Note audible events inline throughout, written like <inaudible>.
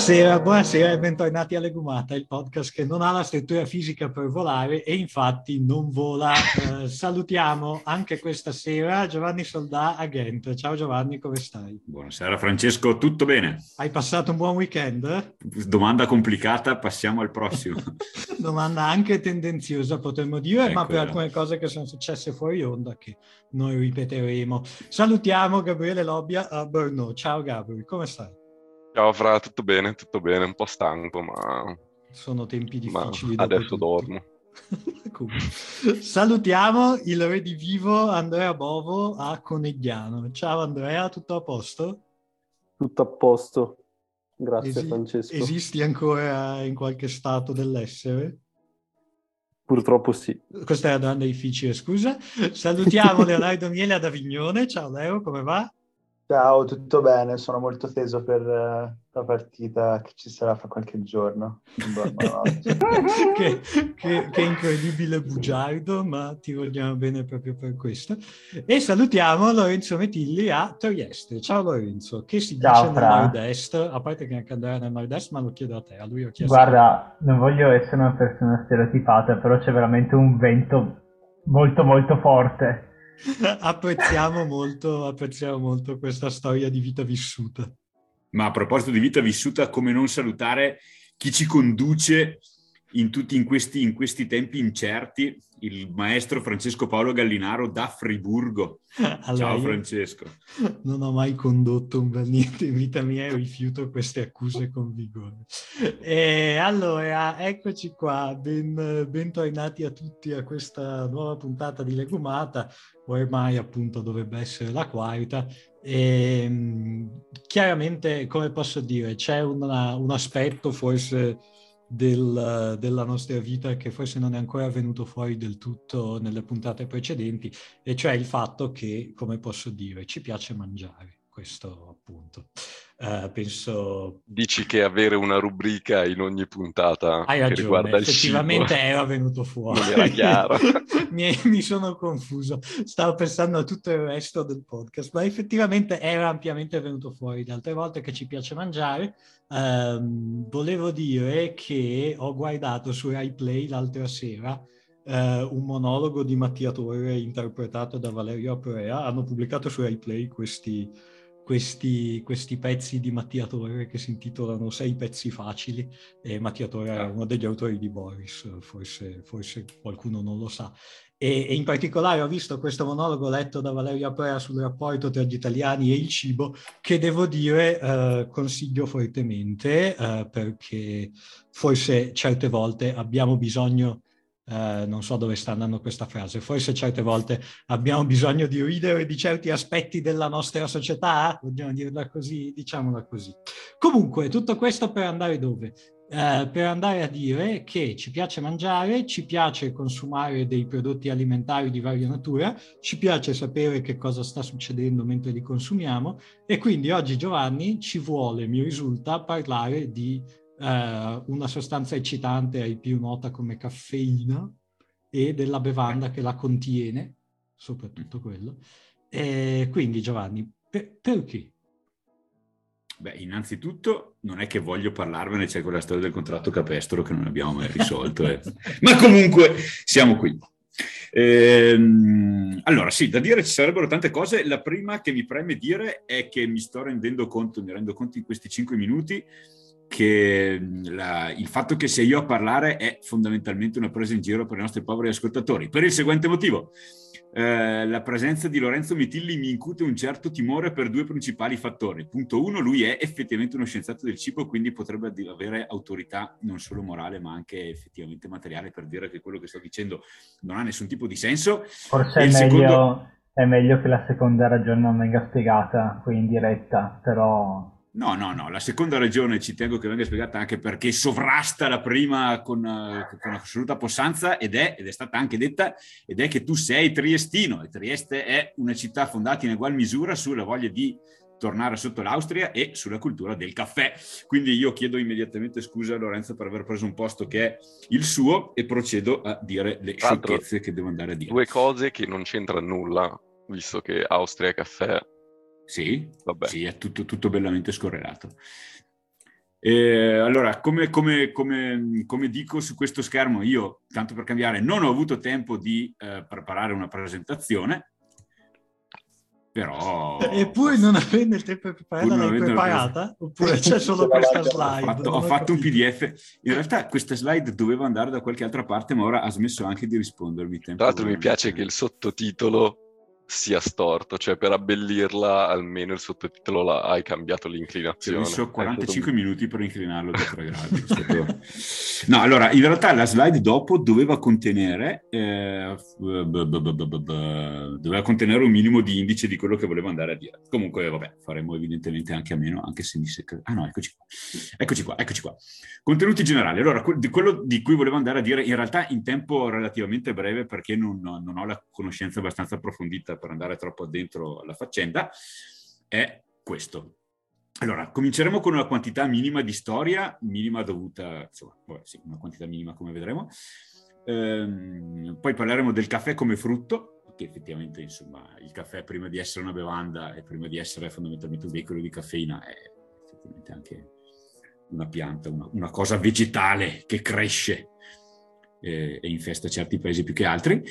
Buonasera, buonasera e bentornati a Legumata, il podcast che non ha la struttura fisica per volare e infatti non vola. Eh, salutiamo anche questa sera Giovanni Soldà a Ghent. Ciao Giovanni, come stai? Buonasera Francesco, tutto bene? Hai passato un buon weekend? Domanda complicata, passiamo al prossimo. <laughs> Domanda anche tendenziosa potremmo dire, ecco, ma per alcune cose che sono successe fuori onda che noi ripeteremo. Salutiamo Gabriele Lobbia a Brno. Ciao Gabriele, come stai? Ciao Fra, tutto bene, tutto bene, un po' stanco, ma... Sono tempi difficili. adesso tutto. dormo. <laughs> Salutiamo il re di vivo Andrea Bovo a Conegliano. Ciao Andrea, tutto a posto? Tutto a posto, grazie Esi- Francesco. Esisti ancora in qualche stato dell'essere? Purtroppo sì. Questa è una domanda difficile, scusa. Salutiamo <laughs> Leonardo Miele ad Avignone. Ciao Leo, come va? Ciao, tutto bene? Sono molto teso per uh, la partita che ci sarà fra qualche giorno. <laughs> che, che, che, incredibile bugiardo, ma ti vogliamo bene proprio per questo. E salutiamo Lorenzo Metilli a Trieste. Ciao Lorenzo, che si Ciao, dice fra. nel nord-est? A parte che anche andare nel nord-est, ma lo chiedo a te, a lui ho chiesto. Guarda, non voglio essere una persona stereotipata, però c'è veramente un vento molto molto forte <laughs> apprezziamo, molto, apprezziamo molto questa storia di vita vissuta. Ma a proposito di vita vissuta, come non salutare chi ci conduce in tutti in questi, in questi tempi incerti, il maestro Francesco Paolo Gallinaro da Friburgo. <laughs> Allora, Ciao Francesco. Non ho mai condotto un bel niente in vita mia e rifiuto queste accuse con vigore. E allora, eccoci qua, ben, bentornati a tutti a questa nuova puntata di Legumata, ormai appunto dovrebbe essere la quarta. E, ehm, chiaramente, come posso dire, c'è una, un aspetto forse del, della nostra vita che forse non è ancora venuto fuori del tutto nelle puntate precedenti, e cioè il fatto che, come posso dire, ci piace mangiare, questo appunto. Uh, penso... Dici che avere una rubrica in ogni puntata Hai ragione, che riguarda il effettivamente cibo. era venuto fuori. Non era chiaro. <laughs> mi, mi, sono confuso, stavo pensando a tutto il resto del podcast, ma effettivamente era ampiamente venuto fuori. Le altre volte che ci piace mangiare, um, volevo dire che ho guardato su Rai Play l'altra sera uh, un monologo di Mattia Torre interpretato da Valerio Aprea. Hanno pubblicato su Rai Play questi questi, questi, pezzi di Mattia Torre che si intitolano Sei pezzi facili e Mattia Torre è ah. uno degli autori di Boris, forse, forse qualcuno non lo sa. E, e, in particolare ho visto questo monologo letto da Valeria Aprea sul rapporto tra gli italiani e il cibo che devo dire eh, consiglio fortemente eh, perché forse certe volte abbiamo bisogno Uh, non so dove sta andando questa frase, forse certe volte abbiamo bisogno di ridere di certi aspetti della nostra società, vogliamo dirla così, diciamola così. Comunque, tutto questo per andare dove? Uh, per andare a dire che ci piace mangiare, ci piace consumare dei prodotti alimentari di varia natura, ci piace sapere che cosa sta succedendo mentre li consumiamo e quindi oggi Giovanni ci vuole, mi risulta, parlare di eh, una sostanza eccitante ai più nota come caffeina e della bevanda che la contiene, soprattutto quello. E quindi Giovanni, per, perché? Beh, innanzitutto non è che voglio parlarvene, c'è quella storia del contratto capestro che non abbiamo mai risolto, eh. <laughs> ma comunque siamo qui. Ehm, allora, sì, da dire ci sarebbero tante cose. La prima che mi preme dire è che mi sto rendendo conto, mi rendo conto in questi cinque minuti, che la, il fatto che sia io a parlare è fondamentalmente una presa in giro per i nostri poveri ascoltatori. Per il seguente motivo, eh, la presenza di Lorenzo Mitilli mi incute un certo timore per due principali fattori. Punto uno, lui è effettivamente uno scienziato del cibo, quindi potrebbe avere autorità non solo morale, ma anche effettivamente materiale per dire che quello che sto dicendo non ha nessun tipo di senso. Forse è meglio, secondo... è meglio che la seconda ragione non venga spiegata qui in diretta, però No, no, no, la seconda ragione ci tengo che venga spiegata anche perché sovrasta la prima con, uh, con, assoluta possanza ed è, ed è stata anche detta, ed è che tu sei triestino e Trieste è una città fondata in ugual misura sulla voglia di tornare sotto l'Austria e sulla cultura del caffè. Quindi io chiedo immediatamente scusa a Lorenzo per aver preso un posto che è il suo e procedo a dire le sciocchezze che devo andare a dire. Due cose che non c'entrano nulla, visto che Austria e caffè sì, Vabbè. sì è tutto, tutto bellamente scorrelato. E allora, come, come, come, come, dico su questo schermo, io, tanto per cambiare, non ho avuto tempo di eh, preparare una presentazione, però... Eppure non avendo il tempo per prepararla, l'hai preparata? Oppure c'è solo questa slide? Ho fatto, ho fatto un PDF. In realtà questa slide doveva andare da qualche altra parte, ma ora ha smesso anche di rispondermi. Tra l'altro mi piace che il sottotitolo sia storto, cioè per abbellirla almeno il sottotitolo la, hai cambiato l'inclinazione. Ho messo 45 minuti per inclinarlo da 3 gradi. No, allora, in realtà la slide dopo doveva contenere, eh, doveva contenere un minimo di indice di quello che volevo andare a dire. Comunque, vabbè, faremo evidentemente anche a meno, anche se mi secca... Ah no, eccoci qua. Eccoci qua, eccoci qua. Contenuti generali. Allora, di quello di cui volevo andare a dire, in realtà in tempo relativamente breve, perché non, non ho la conoscenza abbastanza approfondita per andare troppo dentro alla faccenda, è questo. Allora, cominceremo con una quantità minima di storia, minima dovuta, insomma, vabbè, sì, una quantità minima come vedremo. Ehm, poi parleremo del caffè come frutto, che effettivamente, insomma, il caffè prima di essere una bevanda e prima di essere fondamentalmente un veicolo di caffeina è effettivamente anche una pianta, una, una cosa vegetale che cresce e, e infesta certi paesi più che altri.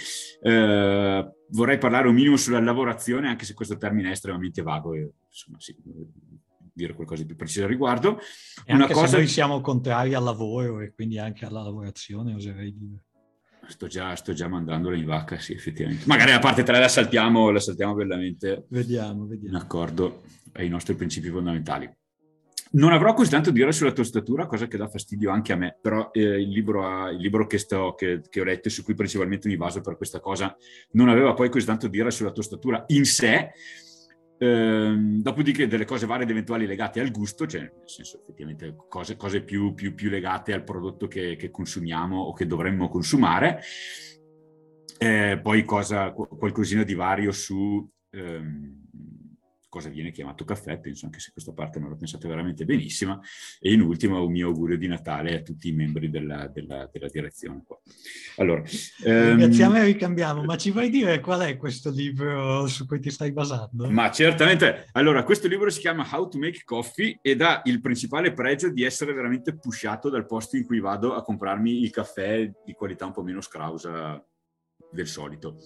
Eh, vorrei parlare un minimo sulla lavorazione, anche se questo termine è estremamente vago e insomma sì, dire qualcosa di più preciso al riguardo. E Una cosa... noi siamo contrari al lavoro e quindi anche alla lavorazione, oserei dire. Sto già, sto già mandandola in vacca, sì, effettivamente. Magari la parte 3 la saltiamo, la saltiamo bellamente. Vediamo, vediamo. In accordo ai nostri principi fondamentali. Non avrò così tanto dire sulla tostatura, cosa che dà fastidio anche a me, però eh, il, libro, il, libro, che, sto, che, che ho letto e su cui principalmente mi baso per questa cosa non aveva poi così tanto dire sulla tostatura in sé, Ehm, dopodiché delle cose varie ed eventuali legate al gusto, cioè nel senso effettivamente cose, cose più, più, più, legate al prodotto che, che, consumiamo o che dovremmo consumare. Eh, poi cosa, qualcosina di vario su ehm, cosa viene chiamato caffè, penso anche se questa parte non l'ho pensata veramente benissima, e in ultimo un mio augurio di Natale a tutti i membri della, della, della direzione. Qua. Allora, Ringraziamo ehm, e ricambiamo, ma ci vuoi dire qual è questo libro su cui ti stai basando? Ma certamente, allora questo libro si chiama How to Make Coffee ed ha il principale pregio di essere veramente pushato dal posto in cui vado a comprarmi il caffè di qualità un po' meno scrausa del solito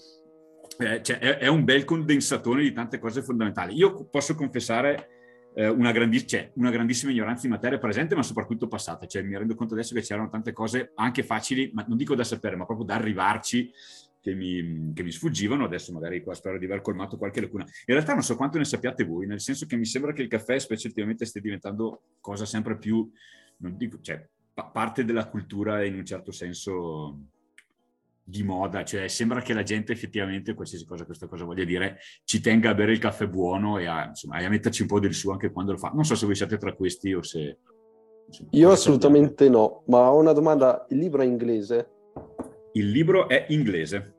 eh, cioè, è, è, un bel condensatore di tante cose fondamentali. Io posso confessare eh, una, grandiss- cioè, una, grandissima ignoranza in materia presente, ma soprattutto passata. Cioè, mi rendo conto adesso che c'erano tante cose anche facili, ma non dico da sapere, ma proprio da arrivarci, che mi, che mi sfuggivano. Adesso magari qua spero di aver colmato qualche lacuna. In realtà non so quanto ne sappiate voi, nel senso che mi sembra che il caffè, specie ultimamente, stia diventando cosa sempre più, non dico, cioè, pa- parte della cultura in un certo senso di moda, cioè sembra che la gente effettivamente, qualsiasi cosa questa cosa voglia dire, ci tenga a bere il caffè buono e a, insomma, a metterci un po' del suo anche quando lo fa. Non so se voi siete tra questi o se... Insomma, Io assolutamente sapete. no, ma ho una domanda, il libro è inglese? Il libro è inglese.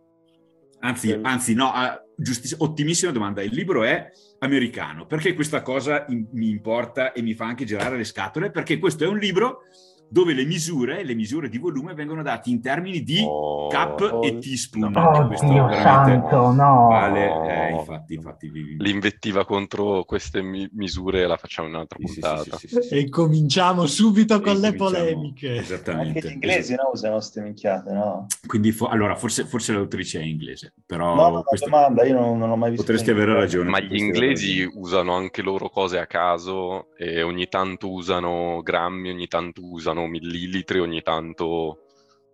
Anzi, sì. anzi no, giustiss- ottimissima domanda. Il libro è americano. Perché questa cosa in- mi importa e mi fa anche girare le scatole? Perché questo è un libro dove le misure, le misure di volume vengono date in termini di oh, cup oh, e teaspoon. No, questo Dio santo, no. Vale, eh, infatti, infatti, L'invettiva contro queste mi- misure la facciamo in un'altra sì, puntata. Sì, sì, e cominciamo subito con le polemiche. Esattamente. Anche gli inglesi no, usano queste minchiate, no? Quindi, fo- allora, forse, forse, l'autrice è inglese, però... No, no, questa... domanda, io non, non l'ho mai visto. Potresti avere ragione. Ma gli inglesi usano anche loro cose a caso e ogni tanto usano grammi, ogni tanto usano millilitri ogni tanto,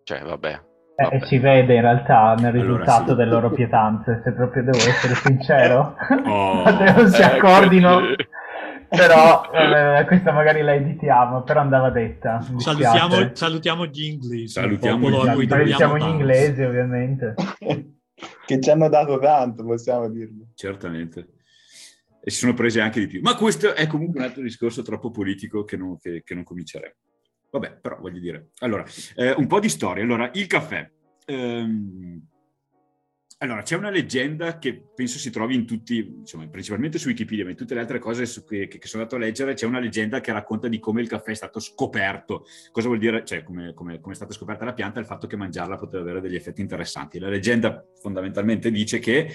cioè vabbè. Eh, e si vede in realtà nel risultato allora, sì. delle loro pietanze, se proprio devo essere sincero. Oh, <laughs> non si accordino. però eh, questa magari la editiamo, però andava detta. Salutiamo, salutiamo, gli inglesi. Salutiamo gli inglesi. Salutiamo gli inglesi, ovviamente. <laughs> che ci hanno dato tanto, possiamo dirlo. Certamente. E si sono prese anche di più. Ma questo è comunque un altro discorso troppo politico che non, che, che non cominceremo. Vabbè, però voglio dire. Allora, eh, un po' di storia. Allora, il caffè. Ehm, allora, c'è una leggenda che penso si trovi in tutti, insomma, principalmente su Wikipedia, ma in tutte le altre cose che, che, sono andato a leggere, c'è una leggenda che racconta di come il caffè è stato scoperto. Cosa vuol dire? Cioè, come, come, come è stata scoperta la pianta il fatto che mangiarla poteva avere degli effetti interessanti. La leggenda fondamentalmente dice che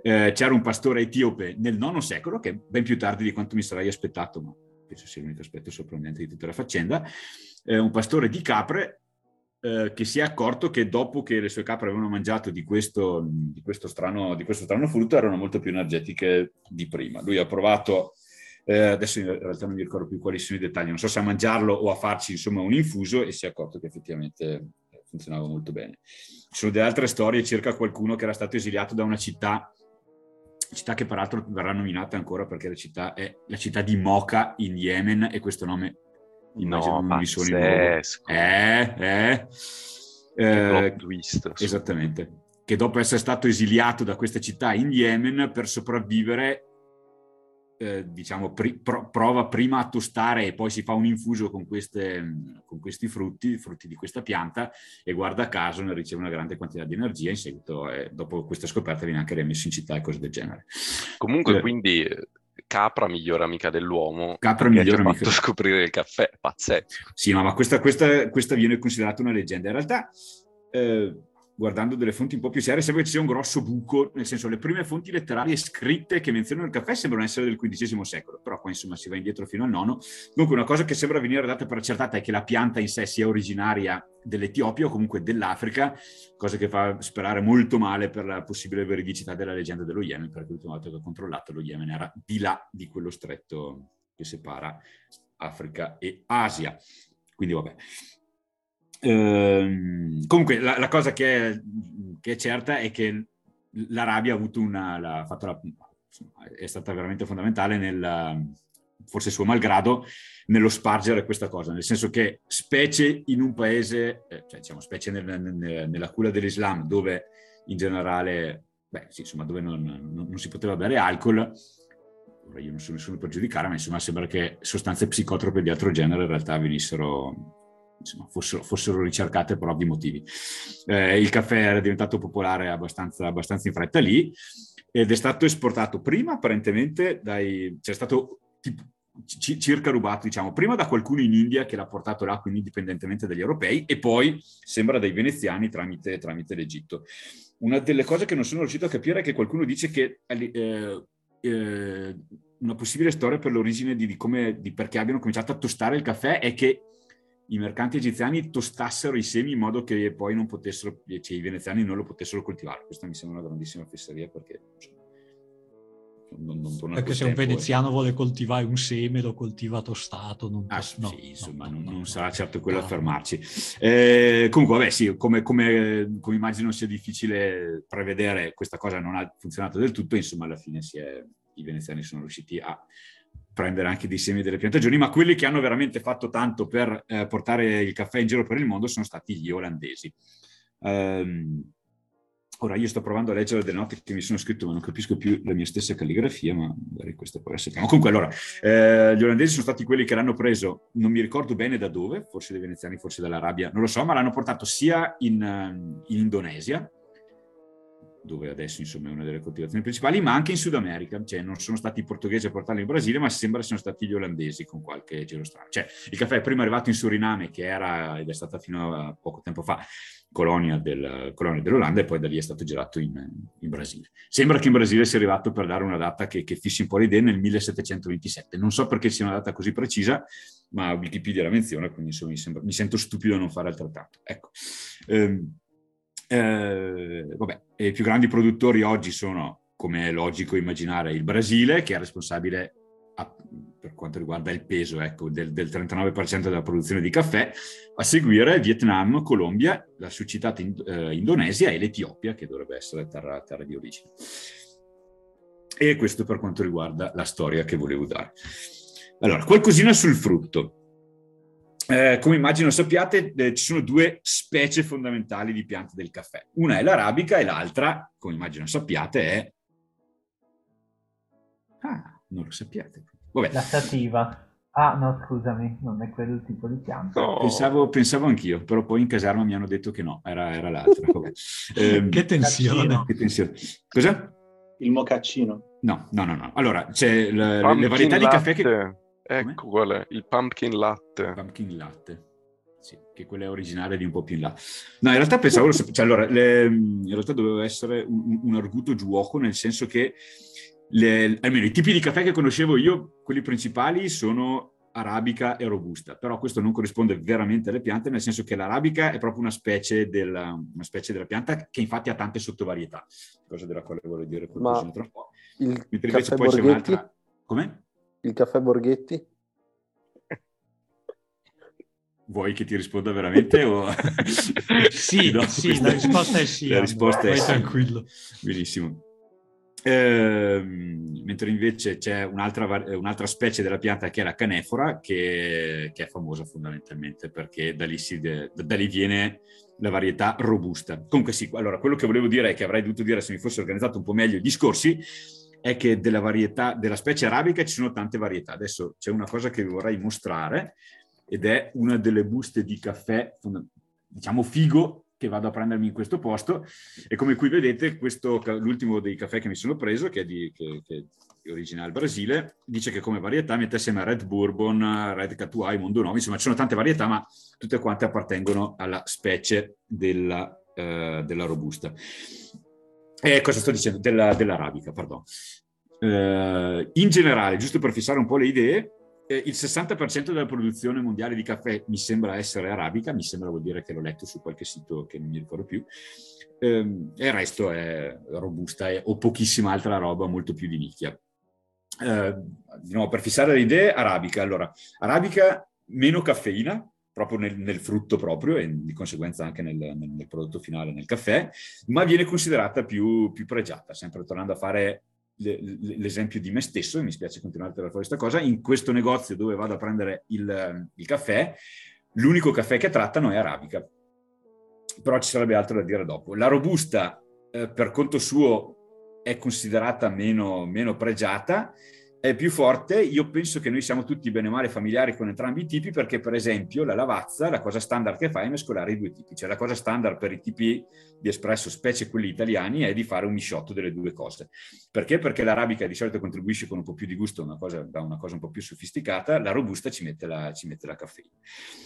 eh, c'era un pastore etiope nel IX secolo, che ben più tardi di quanto mi sarei aspettato, ma penso sia l'unico aspetto sorprendente di tutta la faccenda, eh, un pastore di capre eh, che si è accorto che dopo che le sue capre avevano mangiato di questo, di, questo strano, di questo strano frutto erano molto più energetiche di prima. Lui ha provato eh, adesso in realtà non mi ricordo più quali sono i dettagli, non so se a mangiarlo o a farci insomma un infuso e si è accorto che effettivamente funzionava molto bene. Ci sono delle altre storie circa qualcuno che era stato esiliato da una città, città che peraltro verrà nominata ancora perché la città è la città di Mocha in Yemen e questo nome immagino no, non mi suoni nuovo. Eh, eh. eh twist. Esattamente. Che dopo essere stato esiliato da questa città in Yemen per sopravvivere eh, diciamo, pri- pro- prova prima a tostare e poi si fa un infuso con, queste, con questi frutti, frutti di questa pianta, e guarda caso ne riceve una grande quantità di energia. In seguito, eh, dopo questa scoperta, viene anche rimesso in città e cose del genere. Comunque, eh, quindi. Capra migliore amica dell'uomo Capra migliore amica fatto scoprire il caffè, pazzesco. Sì, no, ma questa, questa, questa viene considerata una leggenda. In realtà, eh, guardando delle fonti un po' più serie, sembra che ci sia un grosso buco, nel senso le prime fonti letterarie scritte che menzionano il caffè sembrano essere del XV secolo, però qua insomma si va indietro fino al nono. Dunque una cosa che sembra venire data per accertata è che la pianta in sé sia originaria dell'Etiopia o comunque dell'Africa, cosa che fa sperare molto male per la possibile veridicità della leggenda dello Yemen, perché l'ultima volta che ho controllato lo Yemen era di là di quello stretto che separa Africa e Asia. Quindi vabbè. Ehm, comunque, la, la cosa che è, che è, certa è che l'Arabia ha avuto una, la, la, è stata veramente fondamentale nel, forse suo malgrado, nello spargere questa cosa, nel senso che specie in un paese, eh, cioè diciamo specie nel, nel, nella culla dell'Islam, dove in generale, beh sì, insomma, dove non, non, non si poteva bere alcol, ora io non sono nessuno per giudicare, ma insomma sembra che sostanze psicotrope di altro genere in realtà venissero insomma, fossero, fossero, ricercate per ovvi motivi. Eh, il caffè era diventato popolare abbastanza, abbastanza, in fretta lì ed è stato esportato prima apparentemente dai... c'è stato tipo, c- circa rubato, diciamo, prima da qualcuno in India che l'ha portato là, quindi indipendentemente dagli europei, e poi sembra dai veneziani tramite, tramite l'Egitto. Una delle cose che non sono riuscito a capire è che qualcuno dice che eh, eh, una possibile storia per l'origine di, di, come, di perché abbiano cominciato a tostare il caffè è che i mercanti egiziani tostassero i semi in modo che poi non potessero, cioè i veneziani non lo potessero coltivare. Questa mi sembra una grandissima fesseria perché... Non, non perché se un veneziano vuole coltivare un seme lo coltiva tostato non ah, no, sì, insomma no, non, non, sarà certo quello a fermarci. Eh, comunque vabbè sì come, come, come, immagino sia difficile prevedere questa cosa non ha funzionato del tutto insomma alla fine è, i veneziani sono riusciti a prendere anche dei semi delle piantagioni, ma quelli che hanno veramente fatto tanto per eh, portare il caffè in giro per il mondo sono stati gli olandesi. Um, ora io sto provando a leggere delle note che mi sono scritto, ma non capisco più la mia stessa calligrafia, ma magari questa può essere. Ma comunque, allora, eh, gli olandesi sono stati quelli che l'hanno preso, non mi ricordo bene da dove, forse dai veneziani, forse dall'Arabia, non lo so, ma l'hanno portato sia in, in Indonesia, dove adesso insomma è una delle coltivazioni principali, ma anche in Sud America, cioè non sono stati i portoghesi a portarlo in Brasile, ma sembra siano stati gli olandesi con qualche giro strano. Cioè il caffè è prima arrivato in Suriname, che era ed è stata fino a poco tempo fa colonia, del, colonia dell'Olanda, e poi da lì è stato girato in, in, Brasile. Sembra che in Brasile sia arrivato per dare una data che, che fissi un po' l'idea nel 1727. Non so perché sia una data così precisa, ma Wikipedia la menziona, quindi insomma, mi, sembra, mi sento stupido a non fare altrettanto. Ecco. Um, eh, vabbè, i più grandi produttori oggi sono, come è logico immaginare, il Brasile, che è responsabile a, per quanto riguarda il peso ecco, del, del, 39% della produzione di caffè, a seguire Vietnam, Colombia, la suscitata in, eh, Indonesia e l'Etiopia, che dovrebbe essere terra, terra di origine. E questo per quanto riguarda la storia che volevo dare. Allora, qualcosina sul frutto. Eh, come immagino sappiate, eh, ci sono due specie fondamentali di piante del caffè. Una è l'arabica e l'altra, come immagino sappiate, è... Ah, non lo sappiate. Vabbè. La sativa. Ah, no, scusami, non è quel tipo di pianta. No. Pensavo, pensavo, anch'io, però poi in caserma mi hanno detto che no, era, era l'altra. eh, <laughs> che tensione. Che tensione. Cosa? Il mocaccino. No, no, no, no. Allora, c'è le, le varietà di caffè che... Ecco qual è, il pumpkin latte. Pumpkin latte. Sì, che quella è originale di un po' più in là. No, in realtà pensavo, cioè, allora, le, in realtà doveva essere un, un arguto giuoco, nel senso che le, almeno i tipi di caffè che conoscevo io, quelli principali, sono arabica e robusta, però questo non corrisponde veramente alle piante, nel senso che l'arabica è proprio una specie, della, una specie della pianta che infatti ha tante sottovarietà, cosa della quale vorrei dire qualcosa tra un po'. Il Mentre invece poi c'è un'altra... Come? Il caffè Borghetti? Vuoi che ti risponda veramente? O... <laughs> sì, <laughs> no, sì questa... la risposta è sì. La risposta è sì. tranquillo. Benissimo. Eh, mentre invece c'è un'altra, un'altra, specie della pianta che è la canefora, che, che è famosa fondamentalmente perché da lì, si, da lì, viene la varietà robusta. Comunque sì, allora quello che volevo dire è che avrei dovuto dire se mi fosse organizzato un po' meglio i discorsi, è che della varietà, della specie arabica ci sono tante varietà. Adesso c'è una cosa che vi vorrei mostrare ed è una delle buste di caffè, diciamo figo, che vado a prendermi in questo posto e come qui vedete questo, l'ultimo dei caffè che mi sono preso che è di, che, che originale Brasile dice che come varietà mette assieme Red Bourbon, Red Catuai, Mondo Nuovo insomma ci sono tante varietà ma tutte quante appartengono alla specie della, eh, della Robusta eh, cosa sto dicendo? Della, dell'Arabica, pardon. Eh, in generale, giusto per fissare un po' le idee, eh, il 60% della produzione mondiale di caffè mi sembra essere arabica, mi sembra vuol dire che l'ho letto su qualche sito che non mi ricordo più, ehm, e il resto è robusta e, o pochissima altra roba molto più di nicchia. Eh, no, per fissare le idee, arabica. Allora, arabica meno caffeina, proprio nel, nel, frutto proprio e di conseguenza anche nel, nel, nel, prodotto finale, nel caffè, ma viene considerata più, più pregiata, sempre tornando a fare l'esempio di me stesso, e mi spiace continuare a tirare fuori questa cosa, in questo negozio dove vado a prendere il, il caffè, l'unico caffè che trattano è arabica. Però ci sarebbe altro da dire dopo. La robusta, eh, per conto suo, è considerata meno, meno pregiata, è più forte, io penso che noi siamo tutti bene o male familiari con entrambi i tipi perché per esempio la lavazza, la cosa standard che fa è mescolare i due tipi, cioè la cosa standard per i tipi di espresso, specie quelli italiani, è di fare un misciotto delle due cose. Perché? Perché l'arabica di solito contribuisce con un po' più di gusto una cosa, da una cosa un po' più sofisticata, la robusta ci mette la, ci mette la caffeina.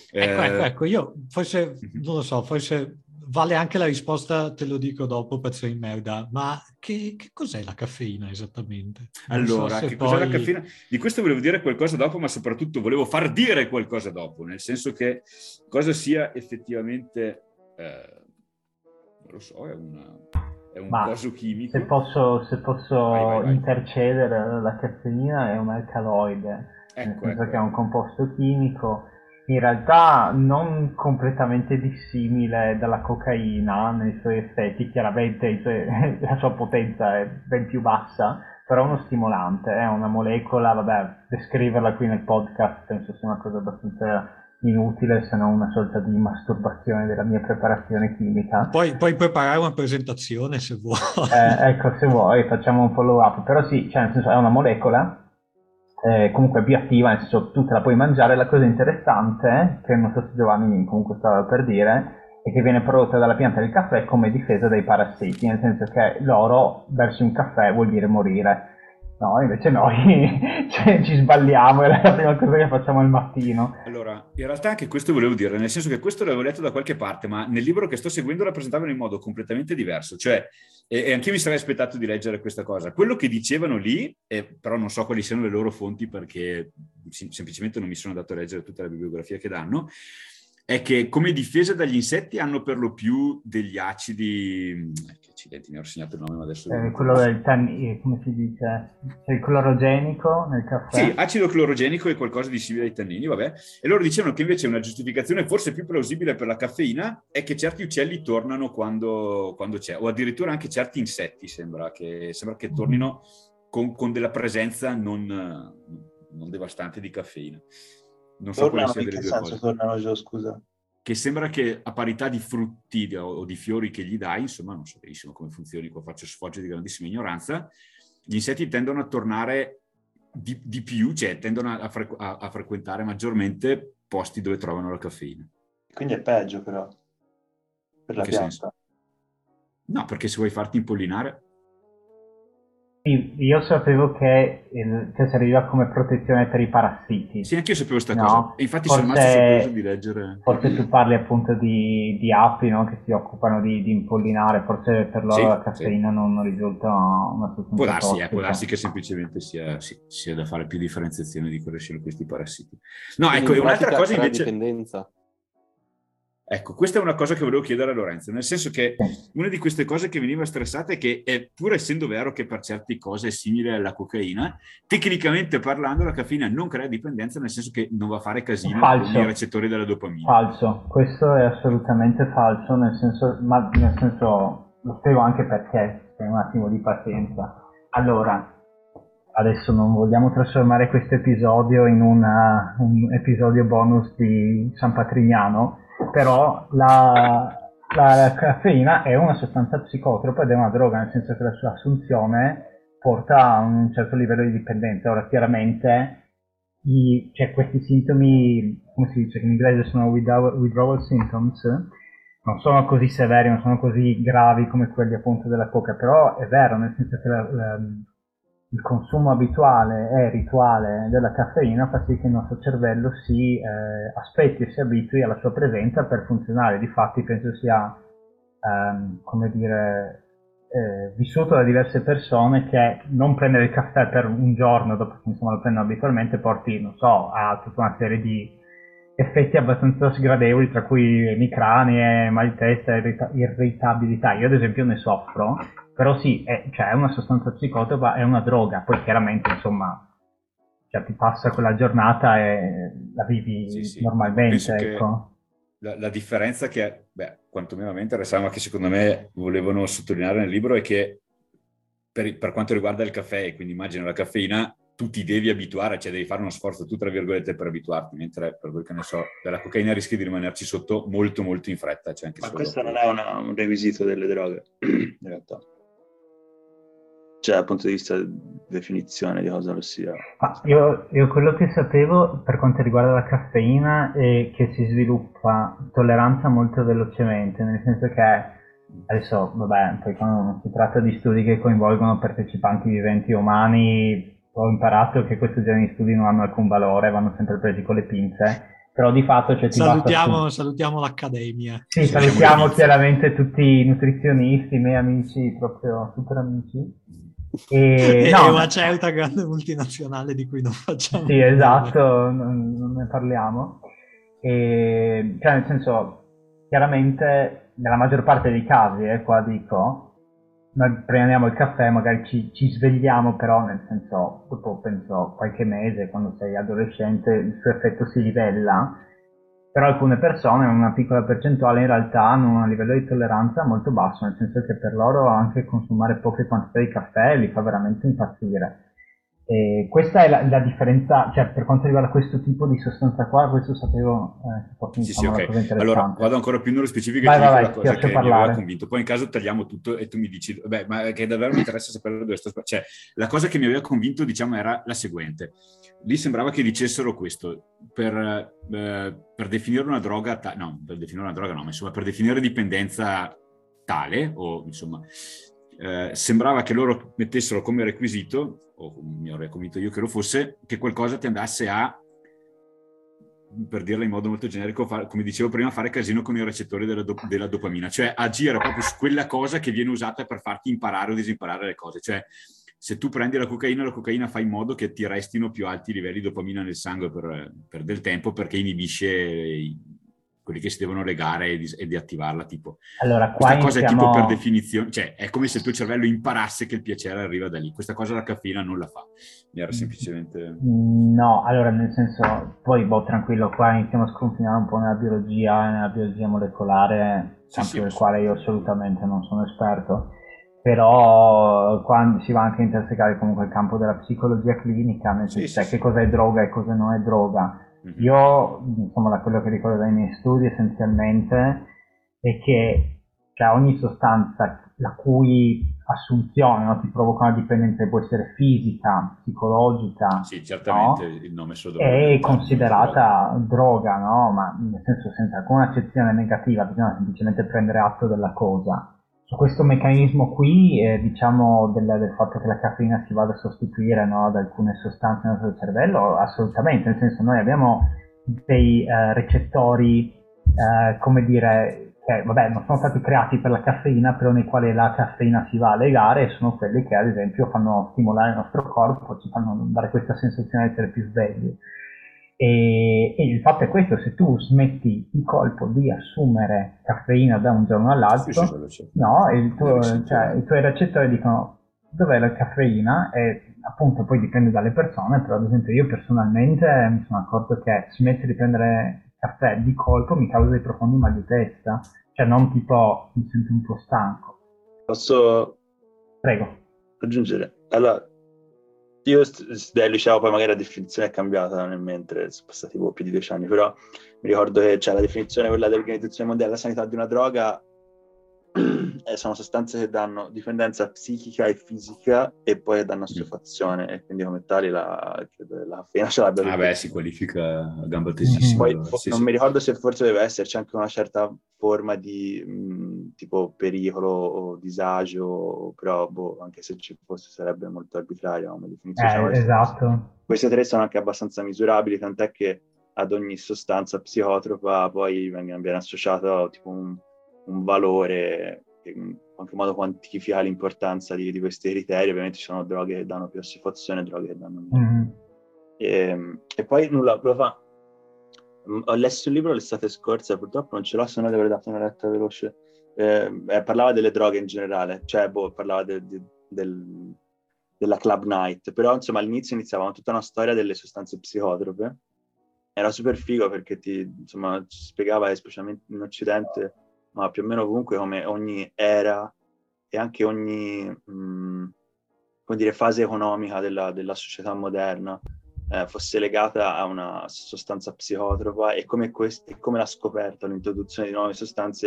Ecco, ecco, eh... ecco, ecco, io forse, mhm. non lo so, forse vale anche la risposta, te lo dico dopo, pezzo di merda, ma che, che cos'è la caffeina esattamente? Non allora, so che poi... cos'è la caffeina? Di questo volevo dire qualcosa dopo, ma soprattutto volevo far dire qualcosa dopo, nel senso che cosa sia effettivamente, eh, non lo so, è, una, è un coso chimico. Se posso, se posso vai, vai, vai. intercedere, la caffeina è un alcaloide, ecco, nel senso ecco. che è un composto chimico in realtà non completamente dissimile dalla cocaina nei suoi effetti, chiaramente <laughs> la sua potenza è ben più bassa, però è uno stimolante, è una molecola, vabbè, descriverla qui nel podcast penso sia una cosa abbastanza inutile se non una sorta di masturbazione della mia preparazione chimica. Poi puoi preparare una presentazione se vuoi. Eh, ecco, se vuoi, facciamo un follow up, però sì, cioè nel senso è una molecola eh, comunque più attiva, nel senso tu te la puoi mangiare. La cosa interessante, che non so se Giovanni comunque stava per dire, è che viene prodotta dalla pianta del caffè come difesa dai parassiti, nel senso che loro verso un caffè vuol dire morire. No, invece noi <laughs> cioè, ci sballiamo, è la prima cosa che facciamo al mattino. Allora, in realtà anche questo volevo dire, nel senso che questo l'avevo letto da qualche parte, ma nel libro che sto seguendo la presentavano in modo completamente diverso. Cioè, e, e anche io mi sarei aspettato di leggere questa cosa. Quello che dicevano lì, eh, però non so quali siano le loro fonti perché sim- semplicemente non mi sono andato a leggere tutta la bibliografia che danno, è che come difesa dagli insetti hanno per lo più degli acidi, che accidenti, mi ho segnato il nome ma adesso... Eh, quello del tanni, eh, come si dice? C'è il clorogenico nel caffè? Sì, acido clorogenico è qualcosa di simile ai tannini, vabbè. E loro dicevano che invece una giustificazione forse più plausibile per la caffeina è che certi uccelli tornano quando, quando c'è, o addirittura anche certi insetti sembra che, sembra che tornino con, con della presenza non, non devastante di caffeina. Non so tornano, quali siano delle due cose. tornano giù, scusa? Che sembra che a parità di frutti o di fiori che gli dai, insomma, non so benissimo come funzioni, qua faccio sfoggio di grandissima ignoranza, gli insetti tendono a tornare di, di più, cioè tendono a, fre- a, a, frequentare maggiormente posti dove trovano la caffeina. Quindi è peggio però, per la pianta. Senso? No, perché se vuoi farti impollinare... Sì, io sapevo che cioè, serviva come protezione per i parassiti. Sì, anche io sapevo questa no? cosa. E infatti forse, sono rimasto sorpreso di leggere. Forse tu parli appunto di, di api no? che si occupano di, di, impollinare, forse per loro sì, la caffeina sì. non, non, risulta una sostanza Può darsi, eh, può darsi che semplicemente sia, sì, sia, da fare più differenziazione di quello siano questi parassiti. No, Quindi ecco, un'altra cosa invece... Dipendenza Ecco, questa è una cosa che volevo chiedere a Lorenzo, nel senso che una di queste cose che veniva stressata è che, è, pur essendo vero che per certe cose è simile alla cocaina, tecnicamente parlando la caffeina non crea dipendenza, nel senso che non va a fare casino falso. con i recettori della dopamina. Falso, questo è assolutamente falso, nel senso, ma nel senso lo spiego anche perché, c'è un attimo di pazienza. Allora, adesso non vogliamo trasformare questo episodio in una, un episodio bonus di San Patrignano, però la, la, caffeina è una sostanza psicotropa ed è una droga, nel senso che la sua assunzione porta a un certo livello di dipendenza. Ora, chiaramente, i, cioè, questi sintomi, come si dice, in inglese sono withdrawal symptoms, non sono così severi, non sono così gravi come quelli appunto della coca, però è vero, nel senso che la, la, il consumo abituale e rituale della caffeina fa sì che il nostro cervello si eh, aspetti e si abitui alla sua presenza per funzionare. Difatti penso sia, ehm, come dire, eh, vissuto da diverse persone che non prendere il caffè per un giorno dopo che insomma, lo prendono abitualmente porti, non so, a tutta una serie di effetti abbastanza sgradevoli, tra cui emicranie, mal di testa, irrita- irritabilità. Io ad esempio ne soffro però sì, è, cioè, è una sostanza psicotropa, è una droga, poi chiaramente insomma cioè, ti passa quella giornata e la vivi sì, sì. normalmente. Ecco. La, la, differenza che, beh, quantomeno a me interessava, ma che secondo me volevano sottolineare nel libro è che per, per quanto riguarda il caffè, quindi immagino la caffeina, tu ti devi abituare, cioè devi fare uno sforzo tu, tra virgolette, per abituarti, mentre per quel che ne so, della cocaina rischi di rimanerci sotto molto, molto in fretta. Cioè Ma questo non è una, un requisito delle droghe, <clears throat> in realtà cioè dal punto di vista di definizione di cosa lo sia. Ah, io, io, quello che sapevo per quanto riguarda la caffeina è che si sviluppa tolleranza molto velocemente, nel senso che adesso, vabbè, poi quando si tratta di studi che coinvolgono partecipanti viventi umani, ho imparato che questo genere di studi non hanno alcun valore, vanno sempre presi con le pinze però di fatto cioè, salutiamo, salutiamo l'accademia sì, salutiamo chiaramente tutti i nutrizionisti, i miei amici, proprio super amici e, e <laughs> no, una certa grande multinazionale di cui non facciamo Sì, esatto, non, non, ne parliamo. E, cioè, nel senso, chiaramente, nella maggior parte dei casi, eh, qua dico, noi prendiamo il caffè, magari ci, ci, svegliamo, però nel senso, dopo penso qualche mese, quando sei adolescente, il suo effetto si livella però alcune persone, una piccola percentuale, in realtà hanno un livello di tolleranza molto basso, nel senso che per loro anche consumare poche quantità di caffè li fa veramente impazzire. E questa è la, la, differenza, cioè per quanto riguarda questo tipo di sostanza qua, questo sapevo eh, sì, sì, okay. Allora vado ancora più nello specifico vai, e vai, vai, la cosa che parlare. mi aveva convinto. Poi in caso tagliamo tutto e tu mi dici, beh, ma che davvero mi interessa sapere dove sto Cioè, la cosa che mi aveva convinto, diciamo, era la seguente. Lì sembrava che dicessero questo, per, eh, per definire una droga, ta- no, per definire una droga no, ma insomma, per definire dipendenza tale, o insomma, eh, sembrava che loro mettessero come requisito, o mi avrei convinto io che lo fosse, che qualcosa ti andasse a, per dirla in modo molto generico, far, come dicevo prima, fare casino con i recettori della, do, della, dopamina, cioè agire proprio su quella cosa che viene usata per farti imparare o disimparare le cose. Cioè, se tu prendi la cocaina, la cocaina fa in modo che ti restino più alti livelli di dopamina nel sangue per, per del tempo perché inibisce i, quelli che si devonono legare e, di, e deattivarla. Tipo. Allora, qua Questa cosa iniziamo... è tipo per definizione, cioè è come se il tuo cervello imparasse che il piacere arriva da lì. Questa cosa la caffeina non la fa. Era semplicemente... No, allora nel senso, poi boh, tranquillo, qua iniziamo a sconfinare un po' nella biologia, nella biologia molecolare, sì, sì, del quale io assolutamente non sono esperto però quando si va anche a intersecare comunque il campo della psicologia clinica, nel senso sì, sì, che cosa è droga e cosa non è droga. Io, insomma, da quello che ricordo dai miei studi essenzialmente è che cioè, ogni sostanza la cui assunzione no, ti provoca una dipendenza può essere fisica, psicologica, sì, certamente no? il nome è considerata droga, no? ma nel senso senza alcuna accezione negativa, bisogna semplicemente prendere atto della cosa. Su questo meccanismo qui, eh, diciamo del, del, fatto che la caffeina si vada a sostituire no, ad alcune sostanze nel nostro cervello, assolutamente, nel senso noi abbiamo dei uh, recettori, uh, come dire, che vabbè non sono stati creati per la caffeina, però nei quali la caffeina si va a legare e sono quelli che ad esempio fanno stimolare il nostro corpo, ci fanno dare questa sensazione di essere più svegli. E, e, il fatto è questo, se tu smetti di colpo di assumere caffeina da un giorno all'altro, sì, sì, no, tuo, cioè, i tuoi recettori dicono dov'è la caffeina e appunto poi dipende dalle persone, però ad esempio io personalmente mi sono accorto che smettere di prendere caffè di colpo mi causa dei profondi mal di testa, cioè non tipo mi sento un po' stanco. Posso Prego. aggiungere? Allora, io dal liceo poi magari la definizione è cambiata nel mentre, sono passati boh, più di dieci anni, però mi ricordo che c'è la definizione quella dell'Organizzazione Mondiale della Sanità di una droga sono sostanze che danno dipendenza psichica e fisica e poi danno assuefazione e quindi come tali la, la caffeina ce l'abbia. Ah beh, si qualifica a gamba testissima. Poi sì, non sì. mi ricordo se forse deve esserci anche una certa forma di mh, tipo pericolo o disagio, però boh, anche se ci fosse sarebbe molto arbitraria come definizione. Eh, esatto. Queste tre sono anche abbastanza misurabili, tant'è che ad ogni sostanza psicotropa poi viene, viene associato tipo un, un valore che in qualche modo quantifica l'importanza di, di, questi criteri. Ovviamente ci sono droghe che danno più ossifazione, droghe che danno meno. Mm-hmm. E, e, poi nulla, fa. Mm, ho letto un libro l'estate scorsa, purtroppo non ce l'ho, se no avrei dato una letta veloce. Eh, eh, parlava delle droghe in generale, cioè boh, parlava de, de, del, della club night, però insomma all'inizio iniziava tutta una storia delle sostanze psicotrope. Era super figo perché ti insomma, spiegava, specialmente in Occidente, ma più o meno ovunque come ogni era e anche ogni mh, come dire, fase economica della, della società moderna eh, fosse legata a una sostanza psicotropa e come, quest- e come la scoperta, l'introduzione di nuove sostanze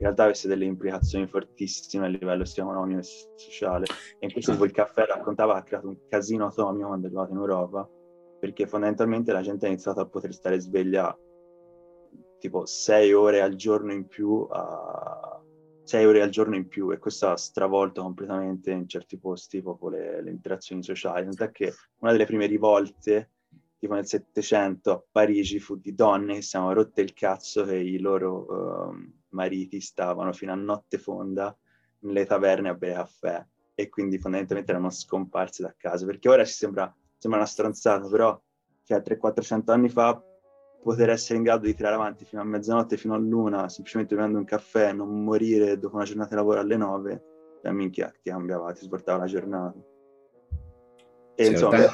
in realtà avesse delle implicazioni fortissime a livello sia economico che sociale. E in questo tipo il caffè raccontava ha creato un casino atomico quando è arrivato in Europa, perché fondamentalmente la gente ha iniziato a poter stare sveglia tipo sei ore al giorno in più a sei ore al giorno in più e questo ha stravolto completamente in certi posti proprio le, le interazioni sociali, tant'è che una delle prime rivolte tipo nel Settecento a Parigi fu di donne che si erano rotte il cazzo che i loro uh, mariti stavano fino a notte fonda nelle taverne a bere caffè e quindi fondamentalmente erano scomparsi da casa perché ora ci sembra, sembra una stronzata però cioè 300-400 anni fa poter essere in grado di tirare avanti fino a mezzanotte, fino a luna, semplicemente bevendo un caffè, non morire dopo una giornata di lavoro alle nove, cioè minchia, ti cambiava, ti svoltava la giornata. E sì, insomma,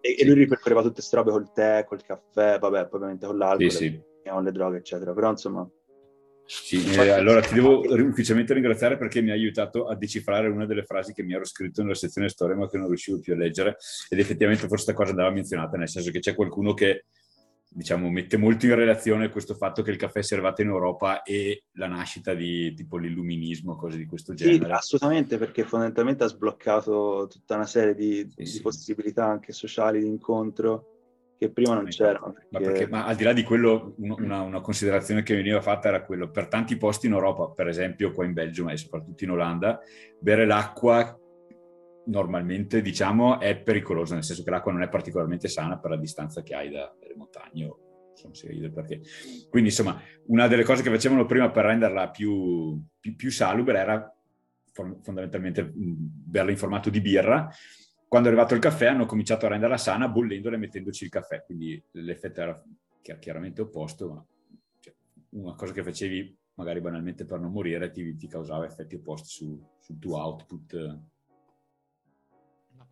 e, e, lui ripercorreva tutte queste robe col tè, col caffè, vabbè, poi ovviamente con l'alcol, sì, sì. con le droghe, eccetera. Però insomma... Sì, eh, allora ti devo ufficialmente ringraziare perché mi ha aiutato a decifrare una delle frasi che mi ero scritto nella sezione storia ma che non riuscivo più a leggere ed effettivamente forse questa cosa andava menzionata, nel senso che c'è qualcuno che diciamo, mette molto in relazione questo fatto che il caffè sia arrivato in Europa e la nascita di tipo l'illuminismo, cose di questo genere. Sì, assolutamente, perché fondamentalmente ha sbloccato tutta una serie di, sì, di sì. possibilità anche sociali di incontro che prima non c'erano. Perché... Ma, perché, ma, al di là di quello, una, una, considerazione che veniva fatta era quello, per tanti posti in Europa, per esempio qua in Belgio e soprattutto in Olanda, bere l'acqua normalmente diciamo è pericoloso, nel senso che l'acqua non è particolarmente sana per la distanza che hai da, dalle montagne o si vede perché. Quindi insomma una delle cose che facevano prima per renderla più, più, più salubre era fondamentalmente berla in formato di birra. Quando è arrivato il caffè hanno cominciato a renderla sana bollendola e mettendoci il caffè, quindi l'effetto era chiaramente opposto, ma cioè, una cosa che facevi magari banalmente per non morire ti, ti causava effetti opposti su, sul tuo output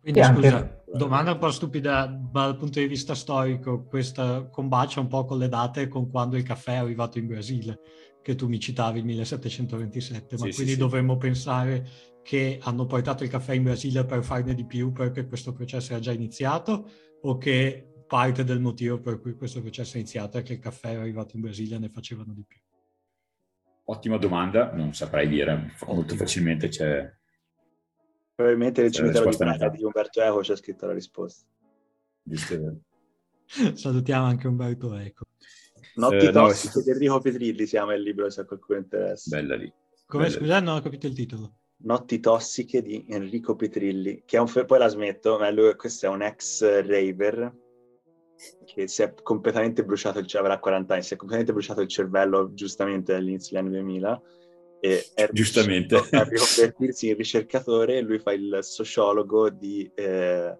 quindi scusa, anche... domanda un po' stupida, ma dal punto di vista storico, questa combacia un po' con le date con quando il caffè è arrivato in Brasile, che tu mi citavi il 1727, ma sì, quindi sì, dovremmo sì. pensare che hanno portato il caffè in Brasile per farne di più perché questo processo era già iniziato o che parte del motivo per cui questo processo è iniziato è che il caffè è arrivato in Brasile e ne facevano di più? Ottima domanda, non saprei dire, molto facilmente c'è Probabilmente nel cimitero di Praga di Umberto Eco c'è scritto la risposta. <laughs> Salutiamo anche Umberto Eco. Notti eh, tossiche no, di Enrico Petrilli si chiama il libro se a qualcuno interessa. Bella lì. Come scusa, non ho capito il titolo. Notti tossiche di Enrico Petrilli, che è un poi la smetto, ma lui, questo è un ex raver che si è completamente bruciato il cervello, avrà 40 anni, si è completamente bruciato il cervello giustamente all'inizio degli anni 2000 e è giustamente a riconvertirsi in ricercatore e lui fa il sociologo di eh,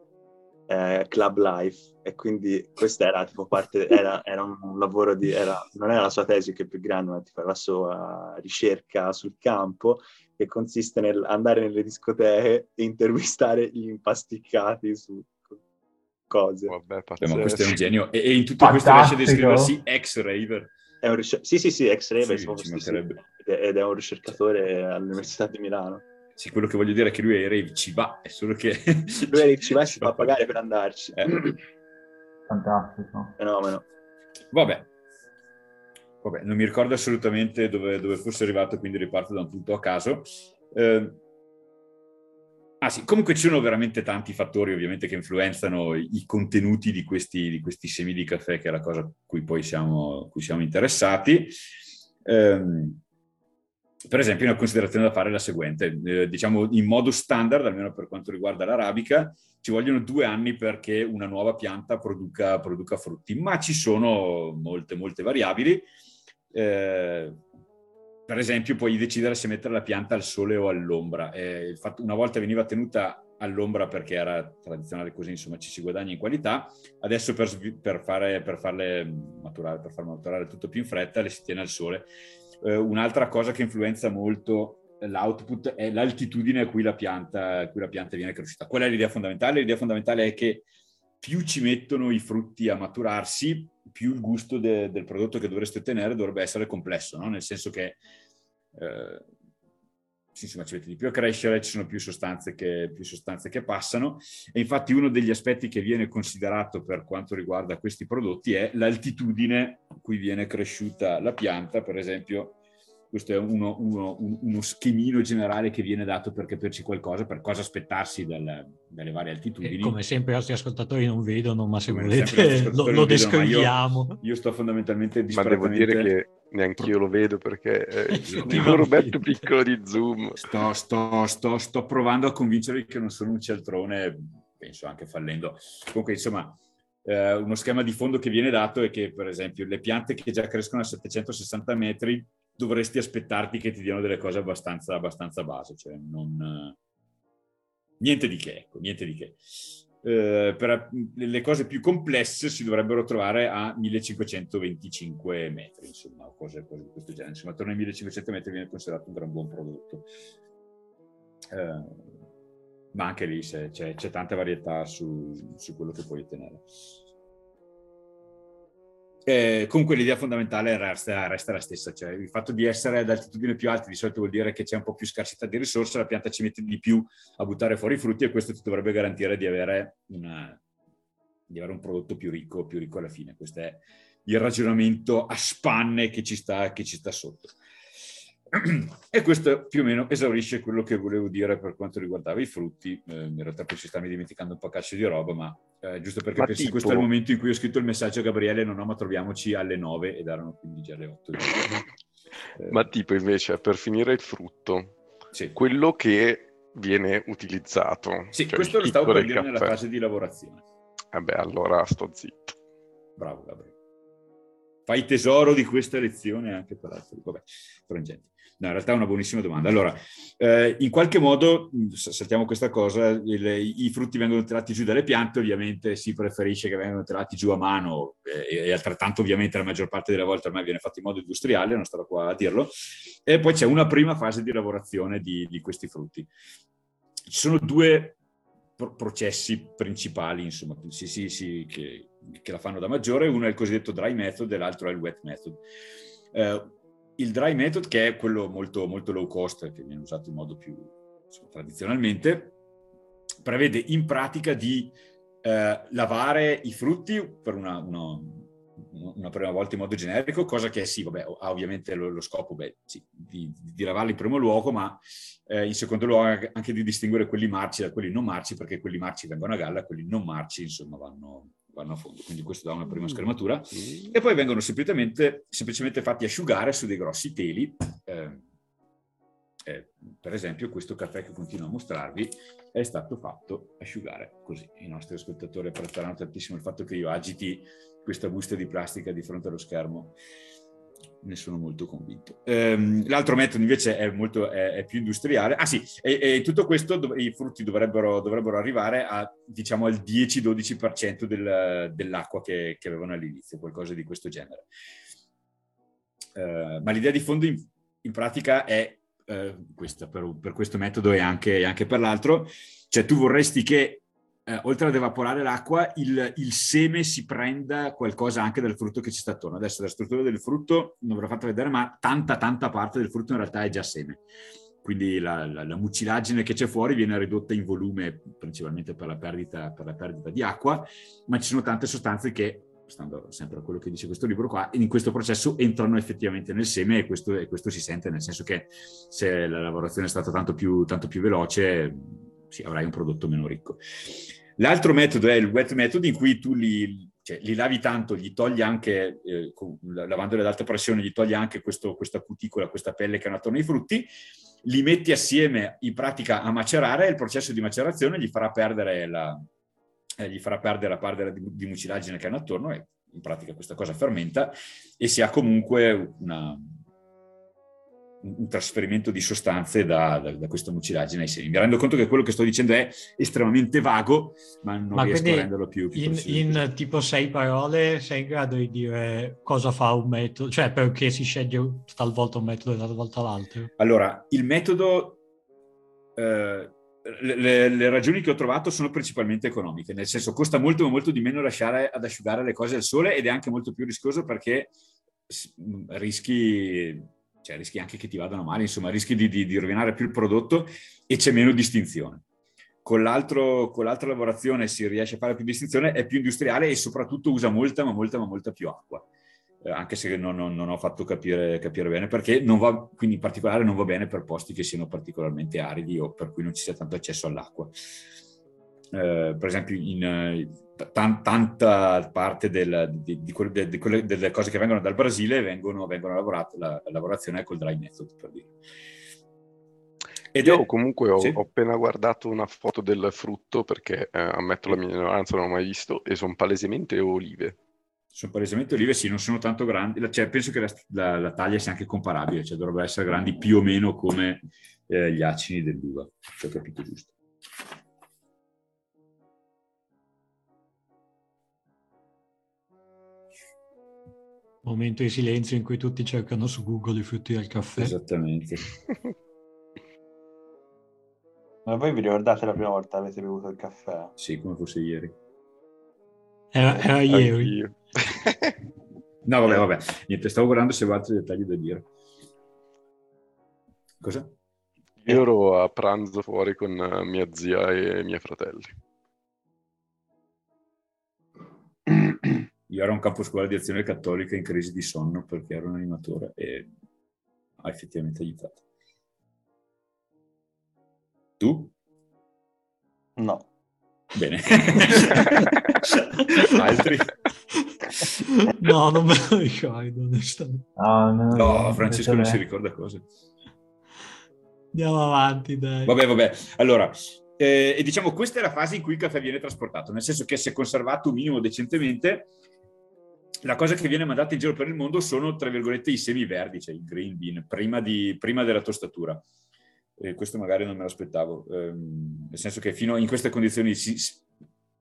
eh, Club Life e quindi questo era tipo parte, era, era un lavoro di, era, non era la sua tesi che è più grande, ma tipo la sua ricerca sul campo che consiste nell'andare nelle discoteche e intervistare gli impasticcati su cose. Vabbè, ma questo è un genio. E, e in tutto questo riesce a descriversi ex-raver. È un ricer- sì, sì, sì, ex-raver, sì, sì, ed è un ricercatore all'Università di Milano. Sì, quello che voglio dire è che lui ai rave ci va, è solo che... lui ai rave ci va e si <laughs> fa pagare per andarci. Eh. Fantastico. Fenomeno. Vabbè. Vabbè, non mi ricordo assolutamente dove, dove fosse arrivato, quindi riparto da un punto a caso. Eh, Ah sì, comunque ci sono veramente tanti fattori ovviamente che influenzano i contenuti di questi, di questi semi di caffè, che è la cosa a cui poi siamo, cui siamo interessati. Um, per esempio, una considerazione da fare è la seguente, eh, diciamo in modo standard, almeno per quanto riguarda l'arabica, ci vogliono due anni perché una nuova pianta produca, produca frutti, ma ci sono molte, molte variabili. Eh, per esempio, puoi decidere se mettere la pianta al sole o all'ombra. Eh, una volta veniva tenuta all'ombra perché era tradizionale così, insomma, ci si guadagna in qualità. Adesso per, per, fare, per farle maturare, per far maturare tutto più in fretta, le si tiene al sole eh, un'altra cosa che influenza molto l'output è l'altitudine a cui la pianta, cui la pianta viene cresciuta. Qual è l'idea fondamentale? L'idea fondamentale è che più ci mettono i frutti a maturarsi, più il gusto de, del prodotto che dovreste ottenere dovrebbe essere complesso, no? nel senso che eh, insomma, ci mette di più a crescere, ci sono più sostanze, che, più sostanze che passano e infatti uno degli aspetti che viene considerato per quanto riguarda questi prodotti è l'altitudine a cui viene cresciuta la pianta, per esempio questo è uno, uno, uno, schemino generale che viene dato per capirci qualcosa, per cosa aspettarsi dal, dalle varie altitudini. E come sempre i nostri ascoltatori non vedono, ma se come volete lo, lo descriviamo. Io, io, sto fondamentalmente disperatamente... Ma devo dire che neanche io lo vedo perché è il loro bello piccolo di zoom. Sto, sto, sto, sto provando a convincervi che non sono un cialtrone, penso anche fallendo. Comunque, insomma, eh, uno schema di fondo che viene dato è che, per esempio, le piante che già crescono a 760 metri dovresti aspettarti che ti diano delle cose abbastanza, abbastanza base, cioè non... Niente di che, ecco, niente di che. Eh, per le cose più complesse si dovrebbero trovare a 1525 metri, insomma, cose, cose di questo genere. Insomma, attorno ai 1500 metri viene considerato un gran buon prodotto. Eh, ma anche lì c'è, c'è, tanta varietà su, su quello che puoi ottenere. Eh, comunque l'idea fondamentale resta, resta, la stessa, cioè il fatto di essere ad altitudini più alte di solito vuol dire che c'è un po' più scarsità di risorse, la pianta ci mette di più a buttare fuori i frutti e questo ti dovrebbe garantire di avere, una, di avere un prodotto più ricco, più ricco alla fine. Questo è il ragionamento a spanne che ci sta, che ci sta sotto. E questo più o meno esaurisce quello che volevo dire per quanto riguardava i frutti. Eh, in realtà poi ci stanno dimenticando un po' caccio di roba, ma eh, giusto perché penso tipo... questo è il momento in cui ho scritto il messaggio a Gabriele, non ho, ma troviamoci alle 9 ed erano quindi già le 8. eh. <laughs> Ma tipo invece, per finire il frutto, sì. quello che viene utilizzato. Sì, cioè questo lo stavo per dire nella fase di lavorazione. Vabbè, allora sto zitto. Bravo Gabriele. Fai tesoro di questa lezione anche per altri. Vabbè, frangenti. No, in realtà è una buonissima domanda. Allora, eh, in qualche modo, saltiamo questa cosa, il, i frutti vengono tirati giù dalle piante, ovviamente si preferisce che vengano tirati giù a mano eh, e altrettanto ovviamente la maggior parte delle volte ormai viene fatto in modo industriale, non starò qua a dirlo, e poi c'è una prima fase di lavorazione di, di questi frutti. Ci sono due pro- processi principali, insomma, sì, sì, sì, che, che, la fanno da maggiore, uno è il cosiddetto dry method e l'altro è il wet method. Eh, il dry method, che è quello molto, molto low cost, che viene usato in modo più insomma, tradizionalmente, prevede in pratica di eh, lavare i frutti per una, una, una, prima volta in modo generico, cosa che sì, vabbè, ha ovviamente lo, lo scopo beh, sì, di, di, lavarli in primo luogo, ma eh, in secondo luogo anche di distinguere quelli marci da quelli non marci, perché quelli marci vengono a galla, quelli non marci, insomma, vanno, vanno a fondo, quindi questo dà una prima mm. schermatura, e poi vengono semplicemente, semplicemente fatti asciugare su dei grossi teli, eh, Eh, per esempio, questo caffè che continuo a mostrarvi è stato fatto asciugare così. I nostri ascoltatori apprezzeranno tantissimo il fatto che io agiti questa busta di plastica di fronte allo schermo ne sono molto convinto. Ehm, l'altro metodo invece è, molto, è, è più industriale. Ah sì, e, e tutto questo dov- i frutti dovrebbero, dovrebbero, arrivare a, diciamo, al 10-12% del, dell'acqua che, che, avevano all'inizio, qualcosa di questo genere. Uh, ma l'idea di fondo in, in pratica è uh, questa, per, per, questo metodo e anche, anche per l'altro, cioè tu vorresti che eh, oltre ad evaporare l'acqua, il, il, seme si prenda qualcosa anche dal frutto che ci sta attorno. Adesso la struttura del frutto non ve l'ho fatta vedere, ma tanta, tanta parte del frutto in realtà è già seme. Quindi la, la, la mucilagine che c'è fuori viene ridotta in volume principalmente per la, perdita, per la perdita di acqua, ma ci sono tante sostanze che stando sempre a quello che dice questo libro qua, in questo processo entrano effettivamente nel seme e questo, e questo, si sente, nel senso che se la lavorazione è stata tanto più, tanto più veloce, sì, avrai un prodotto meno ricco. L'altro metodo è il wet method in cui tu li, cioè, li lavi tanto, gli togli anche, eh, lavandoli ad alta pressione, gli togli anche questo, questa cuticola, questa pelle che hanno attorno ai frutti, li metti assieme in pratica a macerare e il processo di macerazione gli farà perdere la, eh, gli farà perdere la parte di, di mucilagine che hanno attorno e in pratica questa cosa fermenta e si ha comunque una, un trasferimento di sostanze da, da, da, questa mucilagine ai semi. Mi rendo conto che quello che sto dicendo è estremamente vago, ma non ma riesco a renderlo più, più in, in, tipo sei parole sei in grado di dire cosa fa un metodo, cioè perché si sceglie talvolta un metodo e talvolta l'altro? Allora, il metodo... Eh, le, le, ragioni che ho trovato sono principalmente economiche, nel senso costa molto molto di meno lasciare ad asciugare le cose al sole ed è anche molto più rischioso perché rischi cioè rischi anche che ti vadano male, insomma rischi di, di, di rovinare più il prodotto e c'è meno distinzione. Con, con, l'altra lavorazione si riesce a fare più distinzione, è più industriale e soprattutto usa molta, ma molta, ma molta più acqua. Eh, anche se non, non, non ho fatto capire, capire, bene perché non va, quindi in particolare non va bene per posti che siano particolarmente aridi o per cui non ci sia tanto accesso all'acqua. Eh, per esempio in, tan, tanta parte del, di, di, quelle, di, quelle, delle cose che vengono dal Brasile vengono, vengono lavorate, la, la lavorazione col dry method, per dire. Ed Io è... comunque ho, sì? ho, appena guardato una foto del frutto perché eh, ammetto la mia ignoranza, non l'ho mai visto, e sono palesemente olive. Sono palesemente olive, sì, non sono tanto grandi, cioè, penso che la, la, la, taglia sia anche comparabile, cioè dovrebbero essere grandi più o meno come eh, gli acini dell'uva, se ho capito giusto. Momento di silenzio in cui tutti cercano su Google i frutti del caffè. Esattamente. <laughs> Ma voi vi ricordate la prima volta che avete bevuto il caffè? Sì, come fosse ieri. Era, era ieri. <laughs> no, vabbè, vabbè. Niente, stavo guardando se avevo altri dettagli da dire. Cosa? Io ero a pranzo fuori con mia zia e i miei fratelli. Io ero un campo scuola di azione cattolica in crisi di sonno perché ero un animatore e ha effettivamente aiutato. Tu? No. Bene. <laughs> Altri? No, non me lo ricordo. No, no, no, Francesco non si ricorda cose. Andiamo avanti, dai. Vabbè, vabbè. Allora, eh, e diciamo questa è la fase in cui il caffè viene trasportato, nel senso che se conservato un minimo decentemente la cosa che viene mandata in giro per il mondo sono, tra virgolette, i semi verdi, cioè i green bean, prima, di, prima della tostatura. E questo magari non me l'aspettavo, ehm, nel senso che fino in queste condizioni si,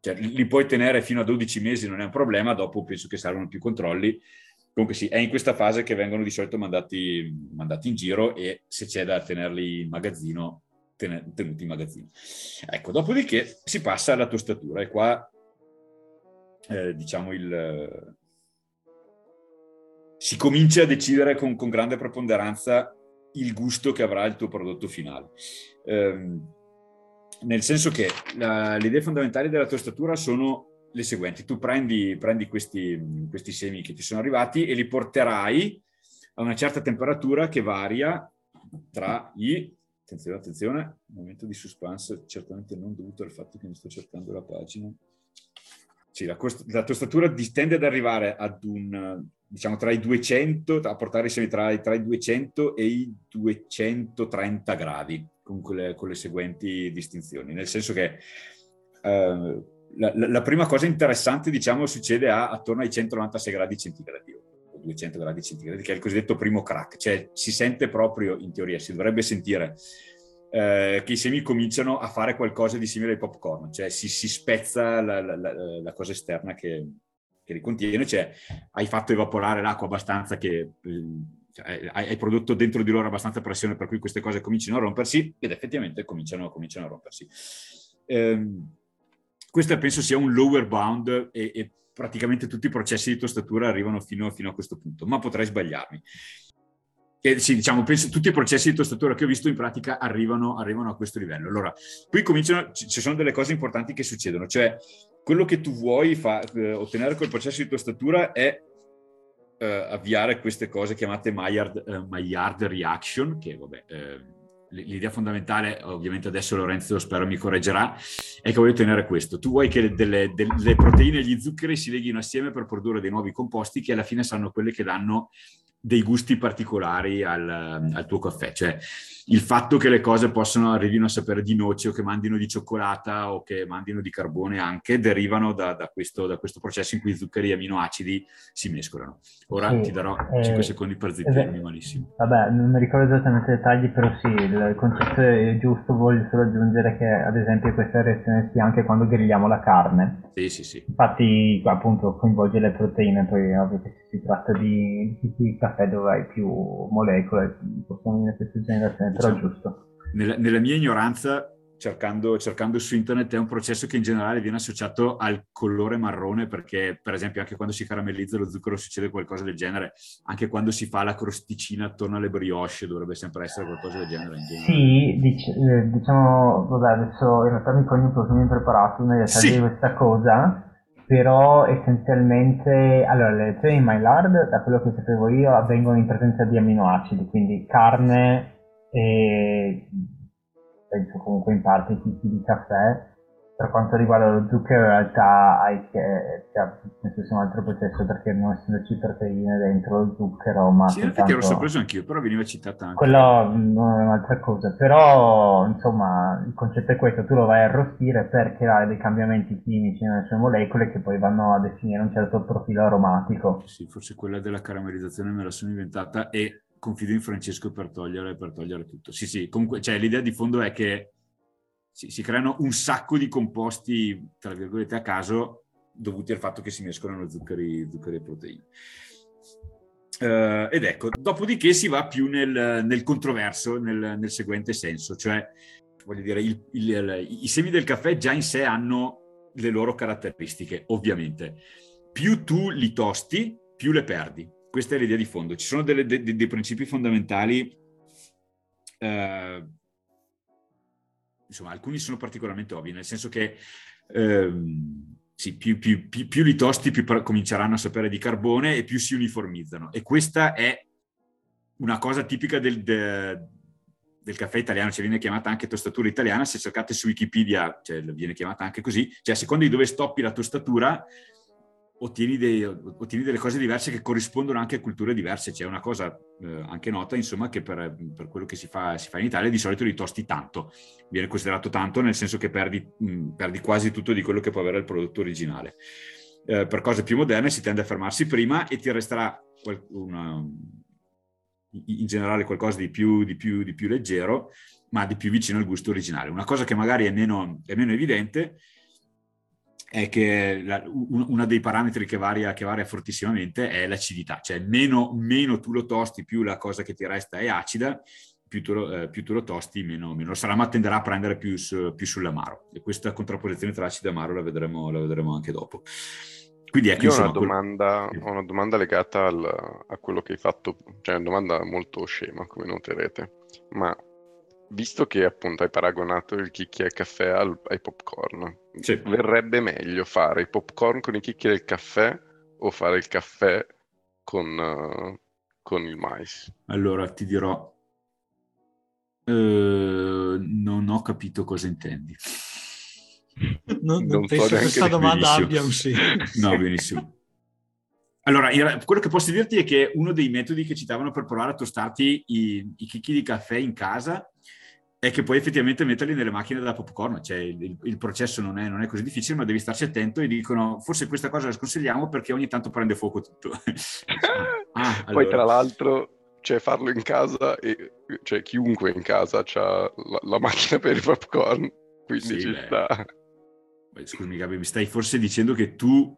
cioè, li puoi tenere fino a 12 mesi, non è un problema, dopo penso che servono più controlli. Comunque sì, è in questa fase che vengono di solito mandati, mandati in giro e se c'è da tenerli in magazzino, tenuti in magazzino. Ecco, dopodiché si passa alla tostatura e qua eh, diciamo il, si comincia a decidere con, con, grande preponderanza il gusto che avrà il tuo prodotto finale. Eh, nel senso che la, le idee fondamentali della tostatura sono le seguenti. Tu prendi, prendi questi, questi, semi che ti sono arrivati e li porterai a una certa temperatura che varia tra i... Attenzione, attenzione, momento di suspense certamente non dovuto al fatto che mi sto cercando la pagina. Sì, la, cost- la tostatura tende ad arrivare ad un diciamo tra i 200, a portare i tra, tra, i 200 e i 230 gradi, con, quelle, con le seguenti distinzioni. Nel senso che eh, la, la, prima cosa interessante, diciamo, succede a, attorno ai 196 gradi centigradi o 200 gradi centigradi, che è il cosiddetto primo crack, cioè si sente proprio, in teoria, si dovrebbe sentire eh, che i semi cominciano a fare qualcosa di simile ai popcorn, cioè si, si spezza la, la, la, cosa esterna che, che li contiene, cioè hai fatto evaporare l'acqua abbastanza che... Cioè, hai prodotto dentro di loro abbastanza pressione per cui queste cose cominciano a rompersi ed effettivamente cominciano, cominciano a rompersi. Eh, questo penso sia un lower bound e, e, praticamente tutti i processi di tostatura arrivano fino, fino a questo punto, ma potrei sbagliarmi. E sì, diciamo, penso tutti i processi di tostatura che ho visto in pratica arrivano, arrivano a questo livello. Allora, qui cominciano, ci sono delle cose importanti che succedono, cioè quello che tu vuoi fa, eh, ottenere col processo di tostatura è eh, avviare queste cose chiamate Maillard, eh, Maillard Reaction, che vabbè, eh, l'idea fondamentale, ovviamente adesso Lorenzo spero mi correggerà, è che voglio ottenere questo. Tu vuoi che delle, delle proteine e gli zuccheri si leghino assieme per produrre dei nuovi composti che alla fine saranno quelli che danno dei gusti particolari al, al, tuo caffè. Cioè, il fatto che le cose possano arrivino a sapere di noce o che mandino di cioccolata o che mandino di carbone anche, derivano da, da, questo, da questo, processo in cui zuccheri e aminoacidi si mescolano. Ora sì, ti darò eh, 5 secondi per zittirmi eh, malissimo. Vabbè, non mi ricordo esattamente i dettagli, però sì, il concetto è giusto, voglio solo aggiungere che ad esempio questa reazione si ha anche quando grigliamo la carne. Sì, sì, sì. Infatti appunto coinvolge le proteine, poi ovvio che si tratta di, di, di caffè dove hai più molecole, possono venire queste generazioni però diciamo, giusto. Nella, nella mia ignoranza, cercando, cercando, su internet, è un processo che in generale viene associato al colore marrone, perché per esempio anche quando si caramellizza lo zucchero succede qualcosa del genere, anche quando si fa la crosticina attorno alle brioche dovrebbe sempre essere qualcosa del genere. Sì, dic- eh, diciamo, vabbè, adesso in realtà mi cogno un po' più impreparato nel dettaglio sì. di questa cosa, però essenzialmente allora le lezioni in Maillard da quello che sapevo io avvengono in presenza di aminoacidi quindi carne e penso comunque in parte tipi di caffè. Per quanto riguarda lo zucchero in realtà hai che, cioè, senso un altro processo perché non essendoci proteine dentro lo zucchero, ma... Sì, in effetti ero sorpreso anch'io, però veniva citata anche. Quello non è un'altra cosa, però insomma il concetto è questo, tu lo vai a arrostire per creare dei cambiamenti chimici nelle sue molecole che poi vanno a definire un certo profilo aromatico. Sì, forse quella della caramellizzazione me la sono inventata e confido in Francesco per togliere, per togliere tutto. Sì, sì, comunque cioè, l'idea di fondo è che si, si, creano un sacco di composti, tra virgolette, a caso, dovuti al fatto che si mescolano zuccheri, zuccheri e proteine. Uh, ed ecco, dopodiché si va più nel, nel controverso, nel, nel, seguente senso, cioè, voglio dire, il, il, il, i semi del caffè già in sé hanno le loro caratteristiche, ovviamente. Più tu li tosti, più le perdi questa è l'idea di fondo. Ci sono delle, de, dei principi fondamentali, eh, insomma, alcuni sono particolarmente ovvi, nel senso che eh, sì, più, più, più, più, li tosti, più cominceranno a sapere di carbone e più si uniformizzano. E questa è una cosa tipica del, de, del caffè italiano, cioè viene chiamata anche tostatura italiana, se cercate su Wikipedia cioè, viene chiamata anche così, cioè a seconda di dove stoppi la tostatura ottieni, dei, ottieni, delle cose diverse che corrispondono anche a culture diverse. C'è una cosa eh, anche nota, insomma, che per, per quello che si fa, si fa, in Italia di solito li tosti tanto. Viene considerato tanto nel senso che perdi, mh, perdi quasi tutto di quello che può avere il prodotto originale. Eh, per cose più moderne si tende a fermarsi prima e ti resterà una, in generale qualcosa di più, di, più, di più, leggero, ma di più vicino al gusto originale. Una cosa che magari è meno, è meno evidente è che la, uno dei parametri che varia, che varia, fortissimamente è l'acidità, cioè meno, meno, tu lo tosti, più la cosa che ti resta è acida, più tu lo, eh, più tu lo tosti, meno, meno sarà, ma tenderà a prendere più, su, più, sull'amaro. E questa contrapposizione tra acido e amaro la vedremo, la vedremo anche dopo. Quindi ecco, Io insomma, ho, una domanda, quel... ho una domanda legata al, a quello che hai fatto, cioè una domanda molto scema, come noterete, ma visto che appunto hai paragonato il chicchi al caffè al, ai popcorn, sì. verrebbe meglio fare i popcorn con i chicchi del caffè o fare il caffè con, uh, con il mais? Allora ti dirò, uh, non ho capito cosa intendi. <laughs> Non, non, non penso so che questa domanda benissimo. abbia un senso. No, benissimo. Allora, quello che posso dirti è che uno dei metodi che citavano per provare a tostarti i, i chicchi di caffè in casa è che puoi effettivamente metterli nelle macchine da popcorn, cioè il, il processo non è, non è, così difficile, ma devi starci attento e dicono forse questa cosa la sconsigliamo perché ogni tanto prende fuoco tutto. <laughs> ah, allora. Poi tra l'altro, cioè farlo in casa, e, cioè chiunque in casa ha la, la, macchina per i popcorn, quindi sì, ci beh. sta. Beh, scusami Gabi, mi stai forse dicendo che tu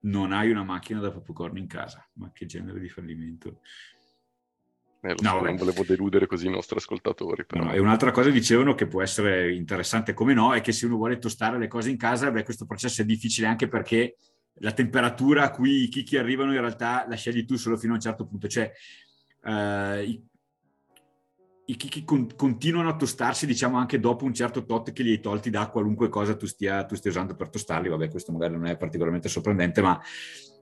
non hai una macchina da popcorn in casa, ma che genere di fallimento? Eh, no, non volevo deludere così i nostri ascoltatori. No, e un'altra cosa dicevano che può essere interessante come no, è che se uno vuole tostare le cose in casa, beh, questo processo è difficile anche perché la temperatura a cui i chicchi arrivano in realtà la scegli tu solo fino a un certo punto. Cioè, uh, i, i chicchi con, continuano a tostarsi, diciamo, anche dopo un certo tot che li hai tolti da qualunque cosa tu stia, tu stia usando per tostarli. Vabbè, questo magari non è particolarmente sorprendente, ma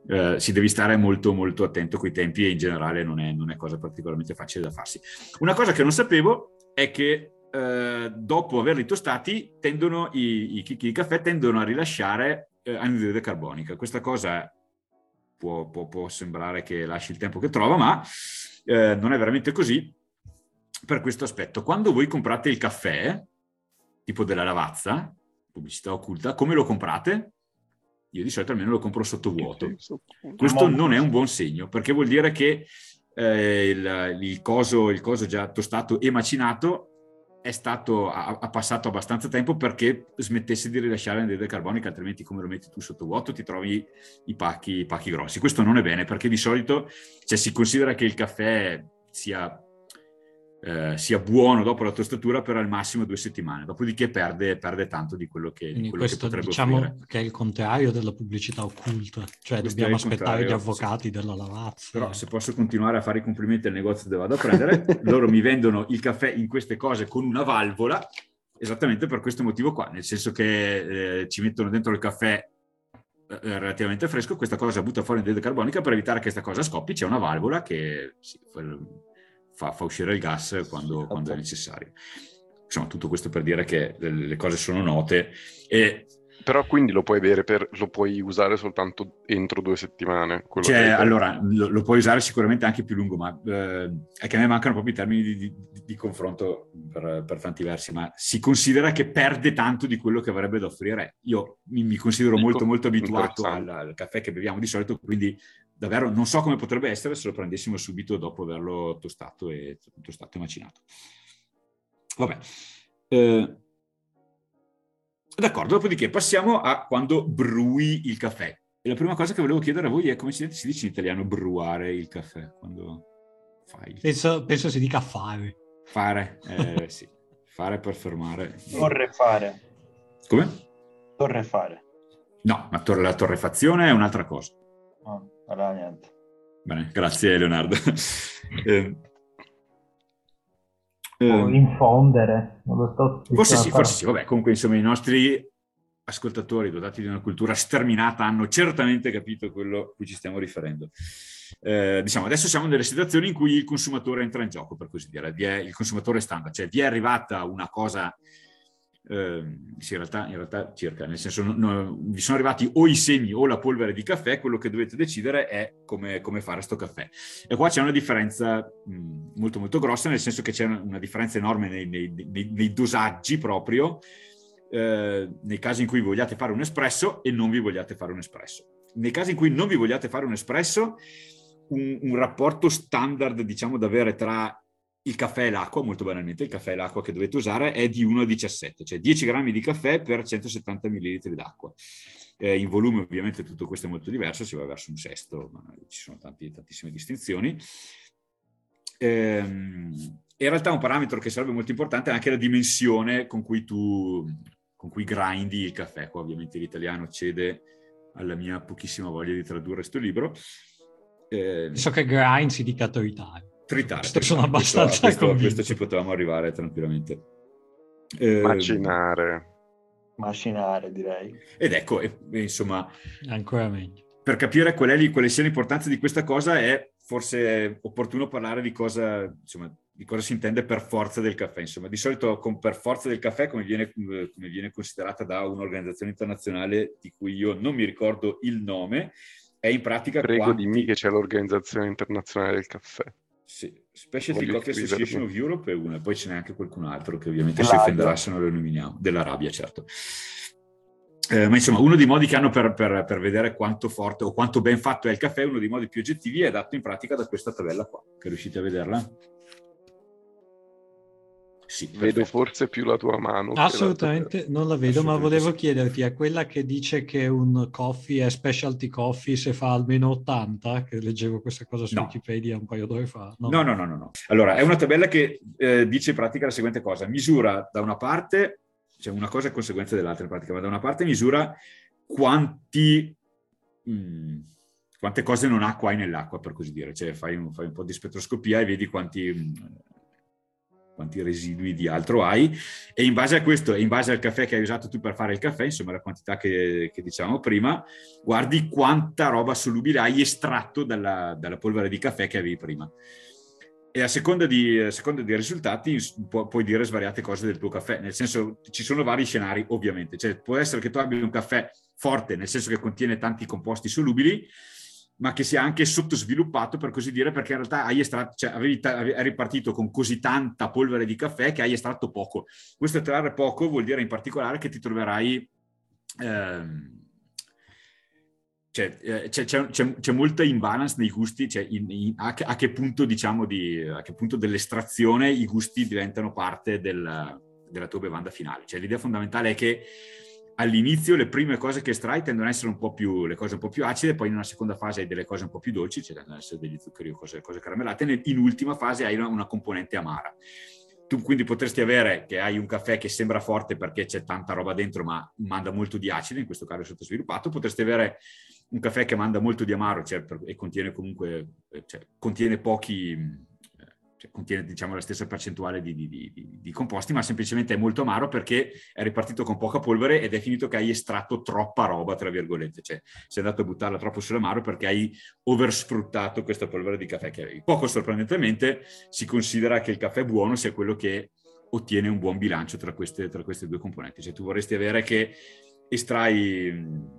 eh, si devi stare molto molto attento coi tempi e in generale non è, non è, cosa particolarmente facile da farsi. Una cosa che non sapevo è che eh, dopo averli tostati tendono, i, i chicchi di caffè tendono a rilasciare eh, anidride carbonica. Questa cosa può, può, può, sembrare che lasci il tempo che trova, ma eh, non è veramente così per questo aspetto. Quando voi comprate il caffè, tipo della lavazza, pubblicità occulta, come lo comprate? Io di solito almeno lo compro sotto vuoto. Questo non è un buon segno, perché vuol dire che eh, il, il, coso, il, coso, già tostato e macinato è stato, ha, ha, passato abbastanza tempo perché smettesse di rilasciare l'anidride carbonica, altrimenti come lo metti tu sotto vuoto ti trovi i pacchi, i pacchi grossi. Questo non è bene perché di solito cioè, si considera che il caffè sia eh, sia buono dopo la tostatura per al massimo due settimane, dopodiché perde, perde tanto di quello che, di quello questo, che potrebbe diciamo offrire. che è il contrario della pubblicità occulta, cioè questo dobbiamo aspettare gli avvocati della lavazza. Però se posso continuare a fare i complimenti al negozio dove vado a prendere, <laughs> loro mi vendono il caffè in queste cose con una valvola, esattamente per questo motivo qua, nel senso che eh, ci mettono dentro il caffè eh, relativamente fresco, questa cosa butta fuori l'anidride carbonica per evitare che questa cosa scoppi, c'è una valvola che sì, fa, fa uscire il gas quando, quando, è necessario. Insomma, tutto questo per dire che le, cose sono note e però quindi lo puoi bere per, lo puoi usare soltanto entro due settimane. Cioè, allora, lo, lo, puoi usare sicuramente anche più lungo, ma eh, è che a me mancano proprio i termini di, di, di confronto per, per, tanti versi, ma si considera che perde tanto di quello che avrebbe da offrire. Io mi, mi considero Dico, molto, molto abituato al, al, caffè che beviamo di solito, quindi davvero non so come potrebbe essere se lo prendessimo subito dopo averlo tostato e, tostato e macinato. Vabbè. Eh, d'accordo, dopodiché passiamo a quando brui il caffè. E la prima cosa che volevo chiedere a voi è come si dice in italiano bruare il caffè? Quando fai? Penso, penso si dica fare. Fare, eh, sì. Fare per fermare. Torrefare. Come? Torrefare. No, ma tor- la torrefazione è un'altra cosa. No allora niente. Bene, grazie Leonardo. <laughs> eh, eh, infondere, non lo sto Forse sì, forse sì, vabbè, comunque insomma i nostri ascoltatori dotati di una cultura sterminata hanno certamente capito quello a cui ci stiamo riferendo. Eh, diciamo, adesso siamo nelle situazioni in cui il consumatore entra in gioco, per così dire, è, il consumatore standard, cioè vi è arrivata una cosa eh, sì, in realtà, in realtà, circa, nel senso, no, vi sono arrivati o i semi o la polvere di caffè, quello che dovete decidere è come, come fare sto caffè. E qua c'è una differenza mh, molto molto grossa, nel senso che c'è una, una differenza enorme nei, nei, nei, nei dosaggi proprio, eh, nei casi in cui vogliate fare un espresso e non vi vogliate fare un espresso. Nei casi in cui non vi vogliate fare un espresso, un, un rapporto standard, diciamo, da avere tra il caffè e l'acqua, molto banalmente, il caffè e l'acqua che dovete usare è di 1 a 17, cioè 10 grammi di caffè per 170 millilitri d'acqua. Eh, in volume ovviamente tutto questo è molto diverso, si va verso un sesto, ma ci sono tanti, tantissime distinzioni. Eh, in realtà un parametro che sarebbe molto importante è anche la dimensione con cui tu con cui grindi il caffè. Qua ovviamente l'italiano cede alla mia pochissima voglia di tradurre questo libro. Eh, so che grind si dica autoritario tritare. Questo sono abbastanza questo, questo, questo, ci potevamo arrivare tranquillamente. Eh, Macinare. Macinare, direi. Ed ecco, e, insomma... Ancora meglio. Per capire qual è, quale sia l'importanza di questa cosa è forse opportuno parlare di cosa, insomma, di cosa si intende per forza del caffè. Insomma, di solito con per forza del caffè, come viene, come viene considerata da un'organizzazione internazionale di cui io non mi ricordo il nome, è in pratica Prego quanti... dimmi che c'è l'Organizzazione Internazionale del Caffè. Sì, Specialty Coffee Association of Europe è una, poi ce n'è anche qualcun altro che ovviamente si offenderà se non lo nominiamo, dell'Arabia certo. Eh, ma insomma, uno dei modi che hanno per, per, per, vedere quanto forte o quanto ben fatto è il caffè, uno dei modi più oggettivi è dato in pratica da questa tabella qua, che riuscite a vederla? Sì, vedo forse più la tua mano. Assolutamente, la non la vedo, ma volevo chiederti, è quella che dice che un coffee è specialty coffee se fa almeno 80? Che leggevo questa cosa su no. Wikipedia un paio d'ore fa. No. no, no, no, no. no. Allora, è una tabella che eh, dice in pratica la seguente cosa. Misura da una parte, cioè una cosa è conseguenza dell'altra in pratica, ma da una parte misura quanti... Mh, mm, quante cose non ha qua nell'acqua, per così dire. Cioè fai un, fai un po' di spettroscopia e vedi quanti mh, mm, quanti residui di altro hai. E in base a questo, in base al caffè che hai usato tu per fare il caffè, insomma la quantità che, che dicevamo prima, guardi quanta roba solubile hai estratto dalla, dalla, polvere di caffè che avevi prima. E a seconda, di, a seconda dei risultati pu- puoi dire svariate cose del tuo caffè, nel senso ci sono vari scenari ovviamente, cioè può essere che tu abbia un caffè forte, nel senso che contiene tanti composti solubili, ma che sia anche sottosviluppato per così dire, perché in realtà hai estratto, cioè avevi, eri partito con così tanta polvere di caffè che hai estratto poco. Questo estrarre poco vuol dire in particolare che ti troverai... Ehm, cioè, eh, c'è, c'è, c'è, c'è, molta imbalance nei gusti, cioè in, in, a, che, a, che, punto, diciamo, di, a che punto dell'estrazione i gusti diventano parte del, della tua bevanda finale. Cioè, l'idea fondamentale è che all'inizio le prime cose che estrai tendono ad essere un po' più, le cose un po' più acide, poi in una seconda fase hai delle cose un po' più dolci, cioè tendono ad essere degli zuccheri o cose, cose caramellate, in ultima fase hai una, una, componente amara. Tu quindi potresti avere che hai un caffè che sembra forte perché c'è tanta roba dentro ma manda molto di acide, in questo caso è sottosviluppato, potresti avere un caffè che manda molto di amaro cioè, e contiene comunque cioè, contiene pochi cioè, contiene diciamo, la stessa percentuale di, di, di, di, composti, ma semplicemente è molto amaro perché è ripartito con poca polvere ed è finito che hai estratto troppa roba, tra virgolette, cioè sei andato a buttarla troppo sull'amaro perché hai oversfruttato questa polvere di caffè che avevi. Poco sorprendentemente si considera che il caffè buono sia quello che ottiene un buon bilancio tra queste, tra queste due componenti. Cioè tu vorresti avere che estrai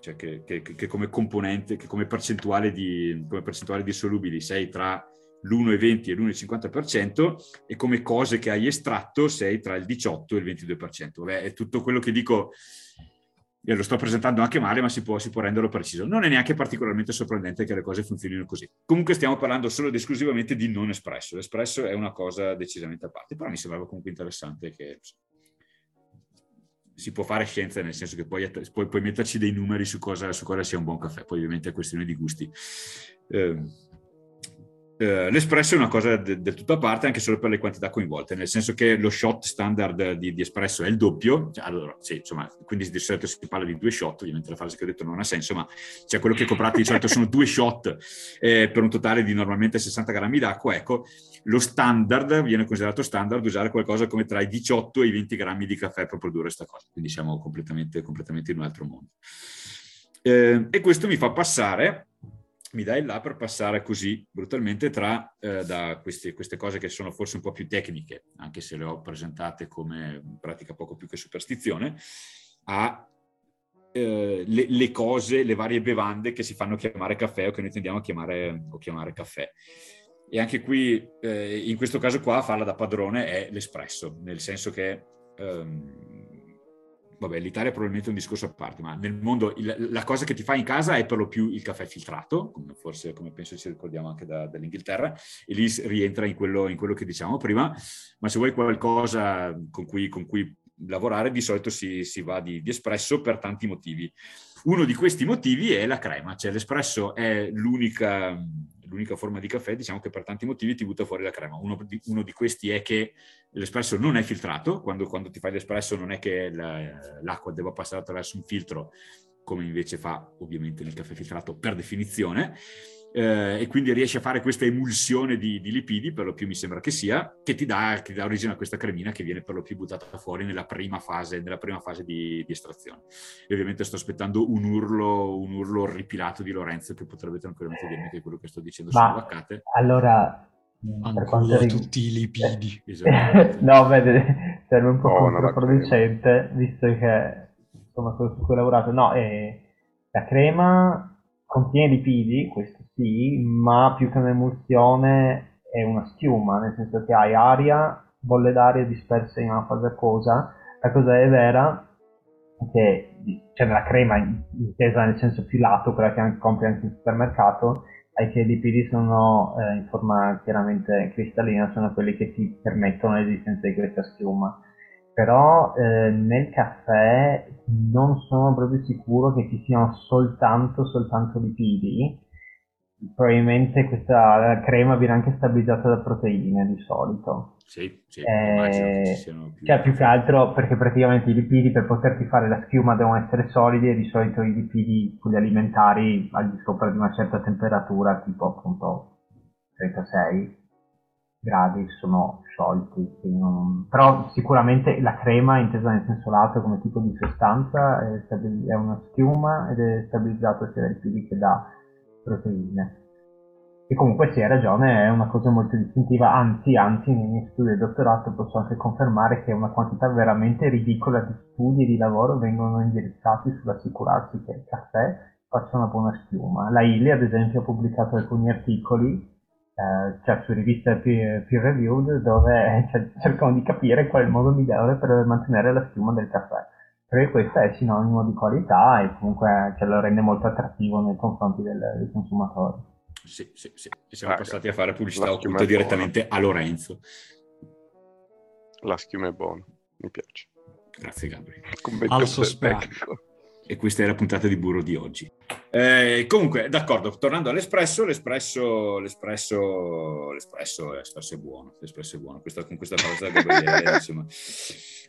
cioè che, che, che, come componente, che come percentuale di, come percentuale di solubili sei tra l'1,20 e l'1,50% e come cose che hai estratto sei tra il 18 e il 22%. Vabbè, è tutto quello che dico, io lo sto presentando anche male, ma si può, si può, renderlo preciso. Non è neanche particolarmente sorprendente che le cose funzionino così. Comunque stiamo parlando solo ed esclusivamente di non espresso. L'espresso è una cosa decisamente a parte, però mi sembrava comunque interessante che si può fare scienza, nel senso che puoi, puoi, puoi metterci dei numeri su cosa, su cosa, sia un buon caffè, poi ovviamente è questione di gusti. Eh, eh, l'espresso è una cosa de- del tutto a parte anche solo per le quantità coinvolte, nel senso che lo shot standard di, di espresso è il doppio, cioè, allora sì, insomma, quindi di solito si parla di due shot, ovviamente la frase che ho detto non ha senso, ma cioè, quello che comprate di solito sono due shot eh, per un totale di normalmente 60 grammi d'acqua, ecco, lo standard viene considerato standard usare qualcosa come tra i 18 e i 20 grammi di caffè per produrre questa cosa, quindi siamo completamente, completamente in un altro mondo. Eh, e questo mi fa passare mi dai là per passare così brutalmente tra eh, da queste, queste, cose che sono forse un po' più tecniche, anche se le ho presentate come pratica poco più che superstizione, a eh, le, le, cose, le varie bevande che si fanno chiamare caffè o che noi tendiamo a chiamare, o chiamare caffè. E anche qui, eh, in questo caso qua, farla da padrone è l'espresso, nel senso che ehm, vabbè, l'Italia è probabilmente un discorso a parte, ma nel mondo il, la cosa che ti fai in casa è per lo più il caffè filtrato, come forse, come penso ci ricordiamo anche da, dall'Inghilterra, e lì rientra in quello, in quello, che diciamo prima, ma se vuoi qualcosa con cui, con cui lavorare, di solito si, si va di, di espresso per tanti motivi. Uno di questi motivi è la crema, cioè l'espresso è l'unica l'unica forma di caffè, diciamo che per tanti motivi ti butta fuori la crema. Uno di, uno di questi è che l'espresso non è filtrato, quando, quando ti fai l'espresso non è che la, l'acqua debba passare attraverso un filtro, come invece fa ovviamente nel caffè filtrato per definizione, eh, e quindi riesci a fare questa emulsione di, di, lipidi, per lo più mi sembra che sia, che ti, dà, che dà origine a questa cremina che viene per lo più buttata fuori nella prima fase, nella prima fase di, di, estrazione. E ovviamente sto aspettando un urlo, un urlo orripilato di Lorenzo che potrebbe tranquillamente dirmi che quello che sto dicendo Ma, sono vaccate. Allora, per quanto riguarda tutti i lipidi. <laughs> no, beh, serve un po' oh, controproducente, visto che insomma quello su cui ho lavorato. No, eh, la crema contiene lipidi, questo sì, ma più che un'emulsione è una schiuma, nel senso che hai aria, bolle d'aria disperse in una fase acquosa. La cosa è vera che cioè nella crema intesa nel senso più lato, quella che compri anche in supermercato, è che i lipidi sono eh, in forma chiaramente cristallina, sono quelli che ti permettono l'esistenza di questa schiuma. Però eh, nel caffè non sono proprio sicuro che ci siano soltanto, soltanto lipidi. Probabilmente questa crema viene anche stabilizzata da proteine di solito. Sì, sì, eh, più... Cioè più che altro perché praticamente i lipidi per poterti fare la schiuma devono essere solidi e di solito i lipidi, quelli alimentari, al di sopra di una certa temperatura, tipo appunto 36 gradi, sono sciolti. Non... Però sicuramente la crema, intesa nel senso lato come tipo di sostanza, è, stabil- è una schiuma ed è stabilizzata sia dai lipidi che da proteine. E comunque sì, hai ragione, è una cosa molto distintiva, anzi, anzi, nei miei studi di dottorato posso anche confermare che una quantità veramente ridicola di studi e di lavoro vengono indirizzati sull'assicurarsi che il caffè faccia una buona schiuma. La ILI, ad esempio, ha pubblicato alcuni articoli, eh, cioè su riviste peer, peer reviewed, dove <laughs> cioè, cercano di capire qual è il modo migliore per mantenere la schiuma del caffè. Perché questo è sinonimo di qualità e comunque cioè, lo rende molto attrattivo nei confronti del, dei consumatori. Sì, sì, sì. E siamo ah, passati a fare pubblicità occulta direttamente a Lorenzo. La schiuma è buona, mi piace. Grazie Gabri. Al sospetto. E questa è la puntata di burro di oggi. Eh, comunque, d'accordo, tornando all'espresso, l'espresso, l'espresso, l'espresso, l'espresso è buono, l'espresso è buono. Questa, con questa pausa Gabriele, <laughs> insomma,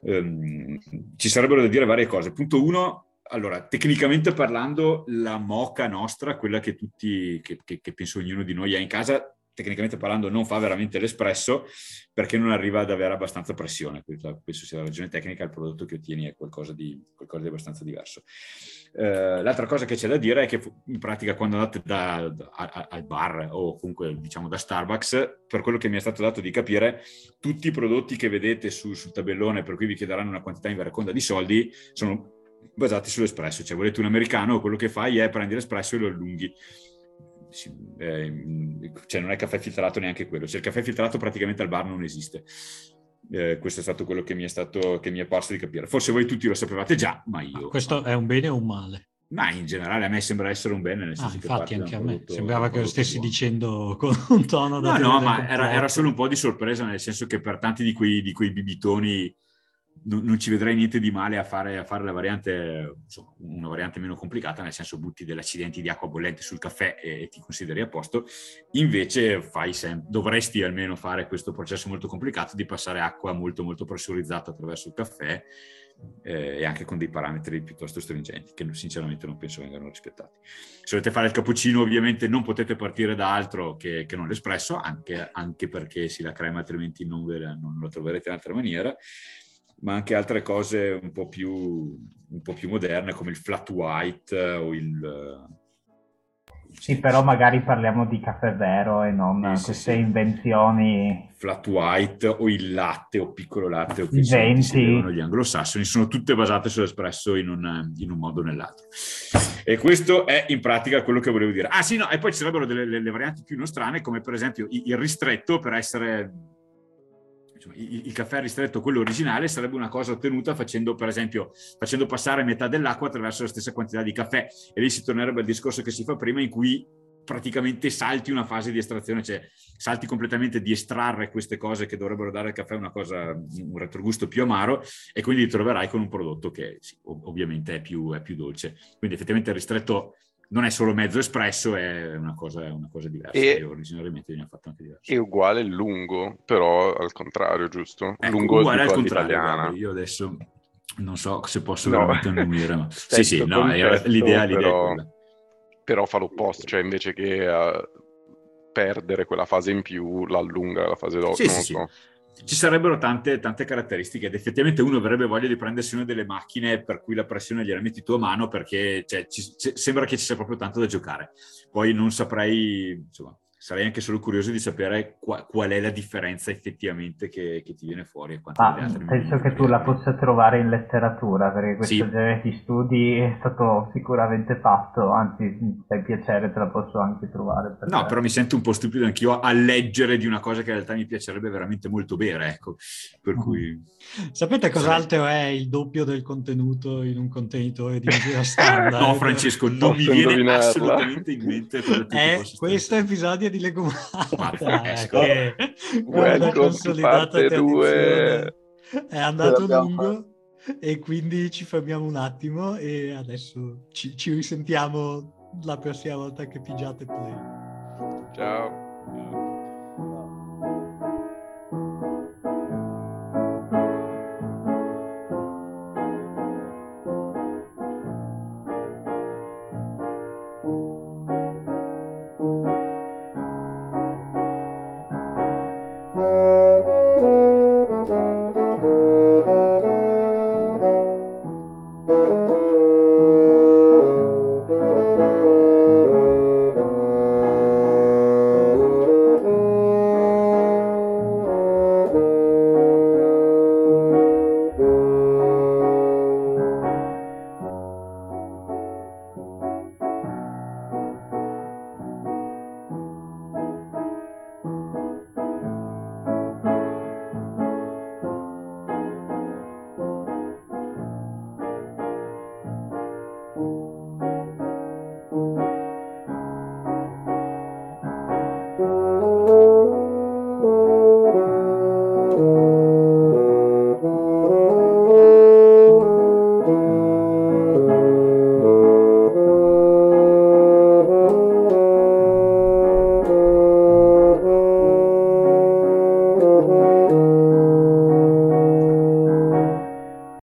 um, ci sarebbero da dire varie cose. Punto uno, allora, tecnicamente parlando, la moca nostra, quella che tutti, che, che, che, penso ognuno di noi ha in casa, tecnicamente parlando non fa veramente l'espresso perché non arriva ad avere abbastanza pressione. Questa sia la ragione tecnica, il prodotto che ottieni è qualcosa di, qualcosa di abbastanza diverso. Eh, l'altra cosa che c'è da dire è che in pratica quando andate da, da, al bar o comunque diciamo da Starbucks, per quello che mi è stato dato di capire, tutti i prodotti che vedete su, sul tabellone per cui vi chiederanno una quantità in vereconda di soldi sono basati sull'espresso, cioè volete un americano, quello che fai è prendi l'espresso e lo allunghi. Eh, cioè non è caffè filtrato neanche quello, cioè il caffè filtrato praticamente al bar non esiste. Eh, questo è stato quello che mi è, stato, che mi è parso di capire. Forse voi tutti lo sapevate già, ma io... Questo no. è un bene o un male? Ma in generale a me sembra essere un bene. Nel senso ah, infatti anche a me sembrava che lo stessi buono. dicendo con un tono da... No, no, ma era, era, solo un po' di sorpresa, nel senso che per tanti di quei, di quei bibitoni non, non, ci vedrei niente di male a fare, a fare la variante, insomma, una variante meno complicata, nel senso butti degli accidenti di acqua bollente sul caffè e, e ti consideri a posto. Invece sem- dovresti almeno fare questo processo molto complicato di passare acqua molto molto pressurizzata attraverso il caffè eh, e anche con dei parametri piuttosto stringenti che sinceramente non penso vengano rispettati. Se volete fare il cappuccino ovviamente non potete partire da altro che, che non l'espresso, anche, anche, perché se la crema altrimenti non, la, non la troverete in altra maniera ma anche altre cose un po' più, un po più moderne come il flat white o il... Sì, però magari parliamo di caffè vero e non sì, queste sì, invenzioni. Flat white o il latte o piccolo latte o che si gli anglosassoni sono tutte basate sull'espresso in un, in un modo o nell'altro. E questo è in pratica quello che volevo dire. Ah sì, no, e poi ci sarebbero delle, delle varianti più nostrane come per esempio il ristretto per essere insomma, il, il, caffè ristretto, quello originale, sarebbe una cosa ottenuta facendo, per esempio, facendo passare metà dell'acqua attraverso la stessa quantità di caffè. E lì si tornerebbe al discorso che si fa prima, in cui praticamente salti una fase di estrazione, cioè salti completamente di estrarre queste cose che dovrebbero dare al caffè una cosa, un retrogusto più amaro e quindi ti troverai con un prodotto che sì, ovviamente è più, è più dolce. Quindi effettivamente il ristretto non è solo mezzo espresso, è una cosa, una cosa diversa. E, originariamente ho fatto anche diverso. È uguale lungo, però al contrario, giusto? Ecco, lungo uguale al contrario. Italiana. Io adesso non so se posso no. veramente annuire, ma <laughs> sì, sì, no, concetto, l'idea, l'idea però. Però fa l'opposto, cioè invece che uh, perdere quella fase in più, l'allunga la fase dopo. Sì, sì, so. sì ci sarebbero tante, tante, caratteristiche ed effettivamente uno avrebbe voglia di prendersi una delle macchine per cui la pressione gliela metti tu a mano perché cioè, ci, c- sembra che ci sia proprio tanto da giocare. Poi non saprei, insomma, sarei anche solo curioso di sapere qua, qual è la differenza effettivamente che, che ti viene fuori. Ma penso che tu la possa trovare in letteratura, perché questo sì. genere di studi è stato sicuramente fatto, anzi se hai piacere te la posso anche trovare. no, te. però mi sento un po' stupido anch'io a leggere di una cosa che in realtà mi piacerebbe veramente molto bere, ecco. Per cui... Sapete cos'altro è il doppio del contenuto in un contenitore di misura <laughs> standard? no, Francesco, non mi viene assolutamente in mente. È questo episodio di Legumata <laughs> ecco. che Welcome parte 2 è andato lungo e quindi ci fermiamo un attimo e adesso ci, ci risentiamo la prossima volta che pigiate play. Ciao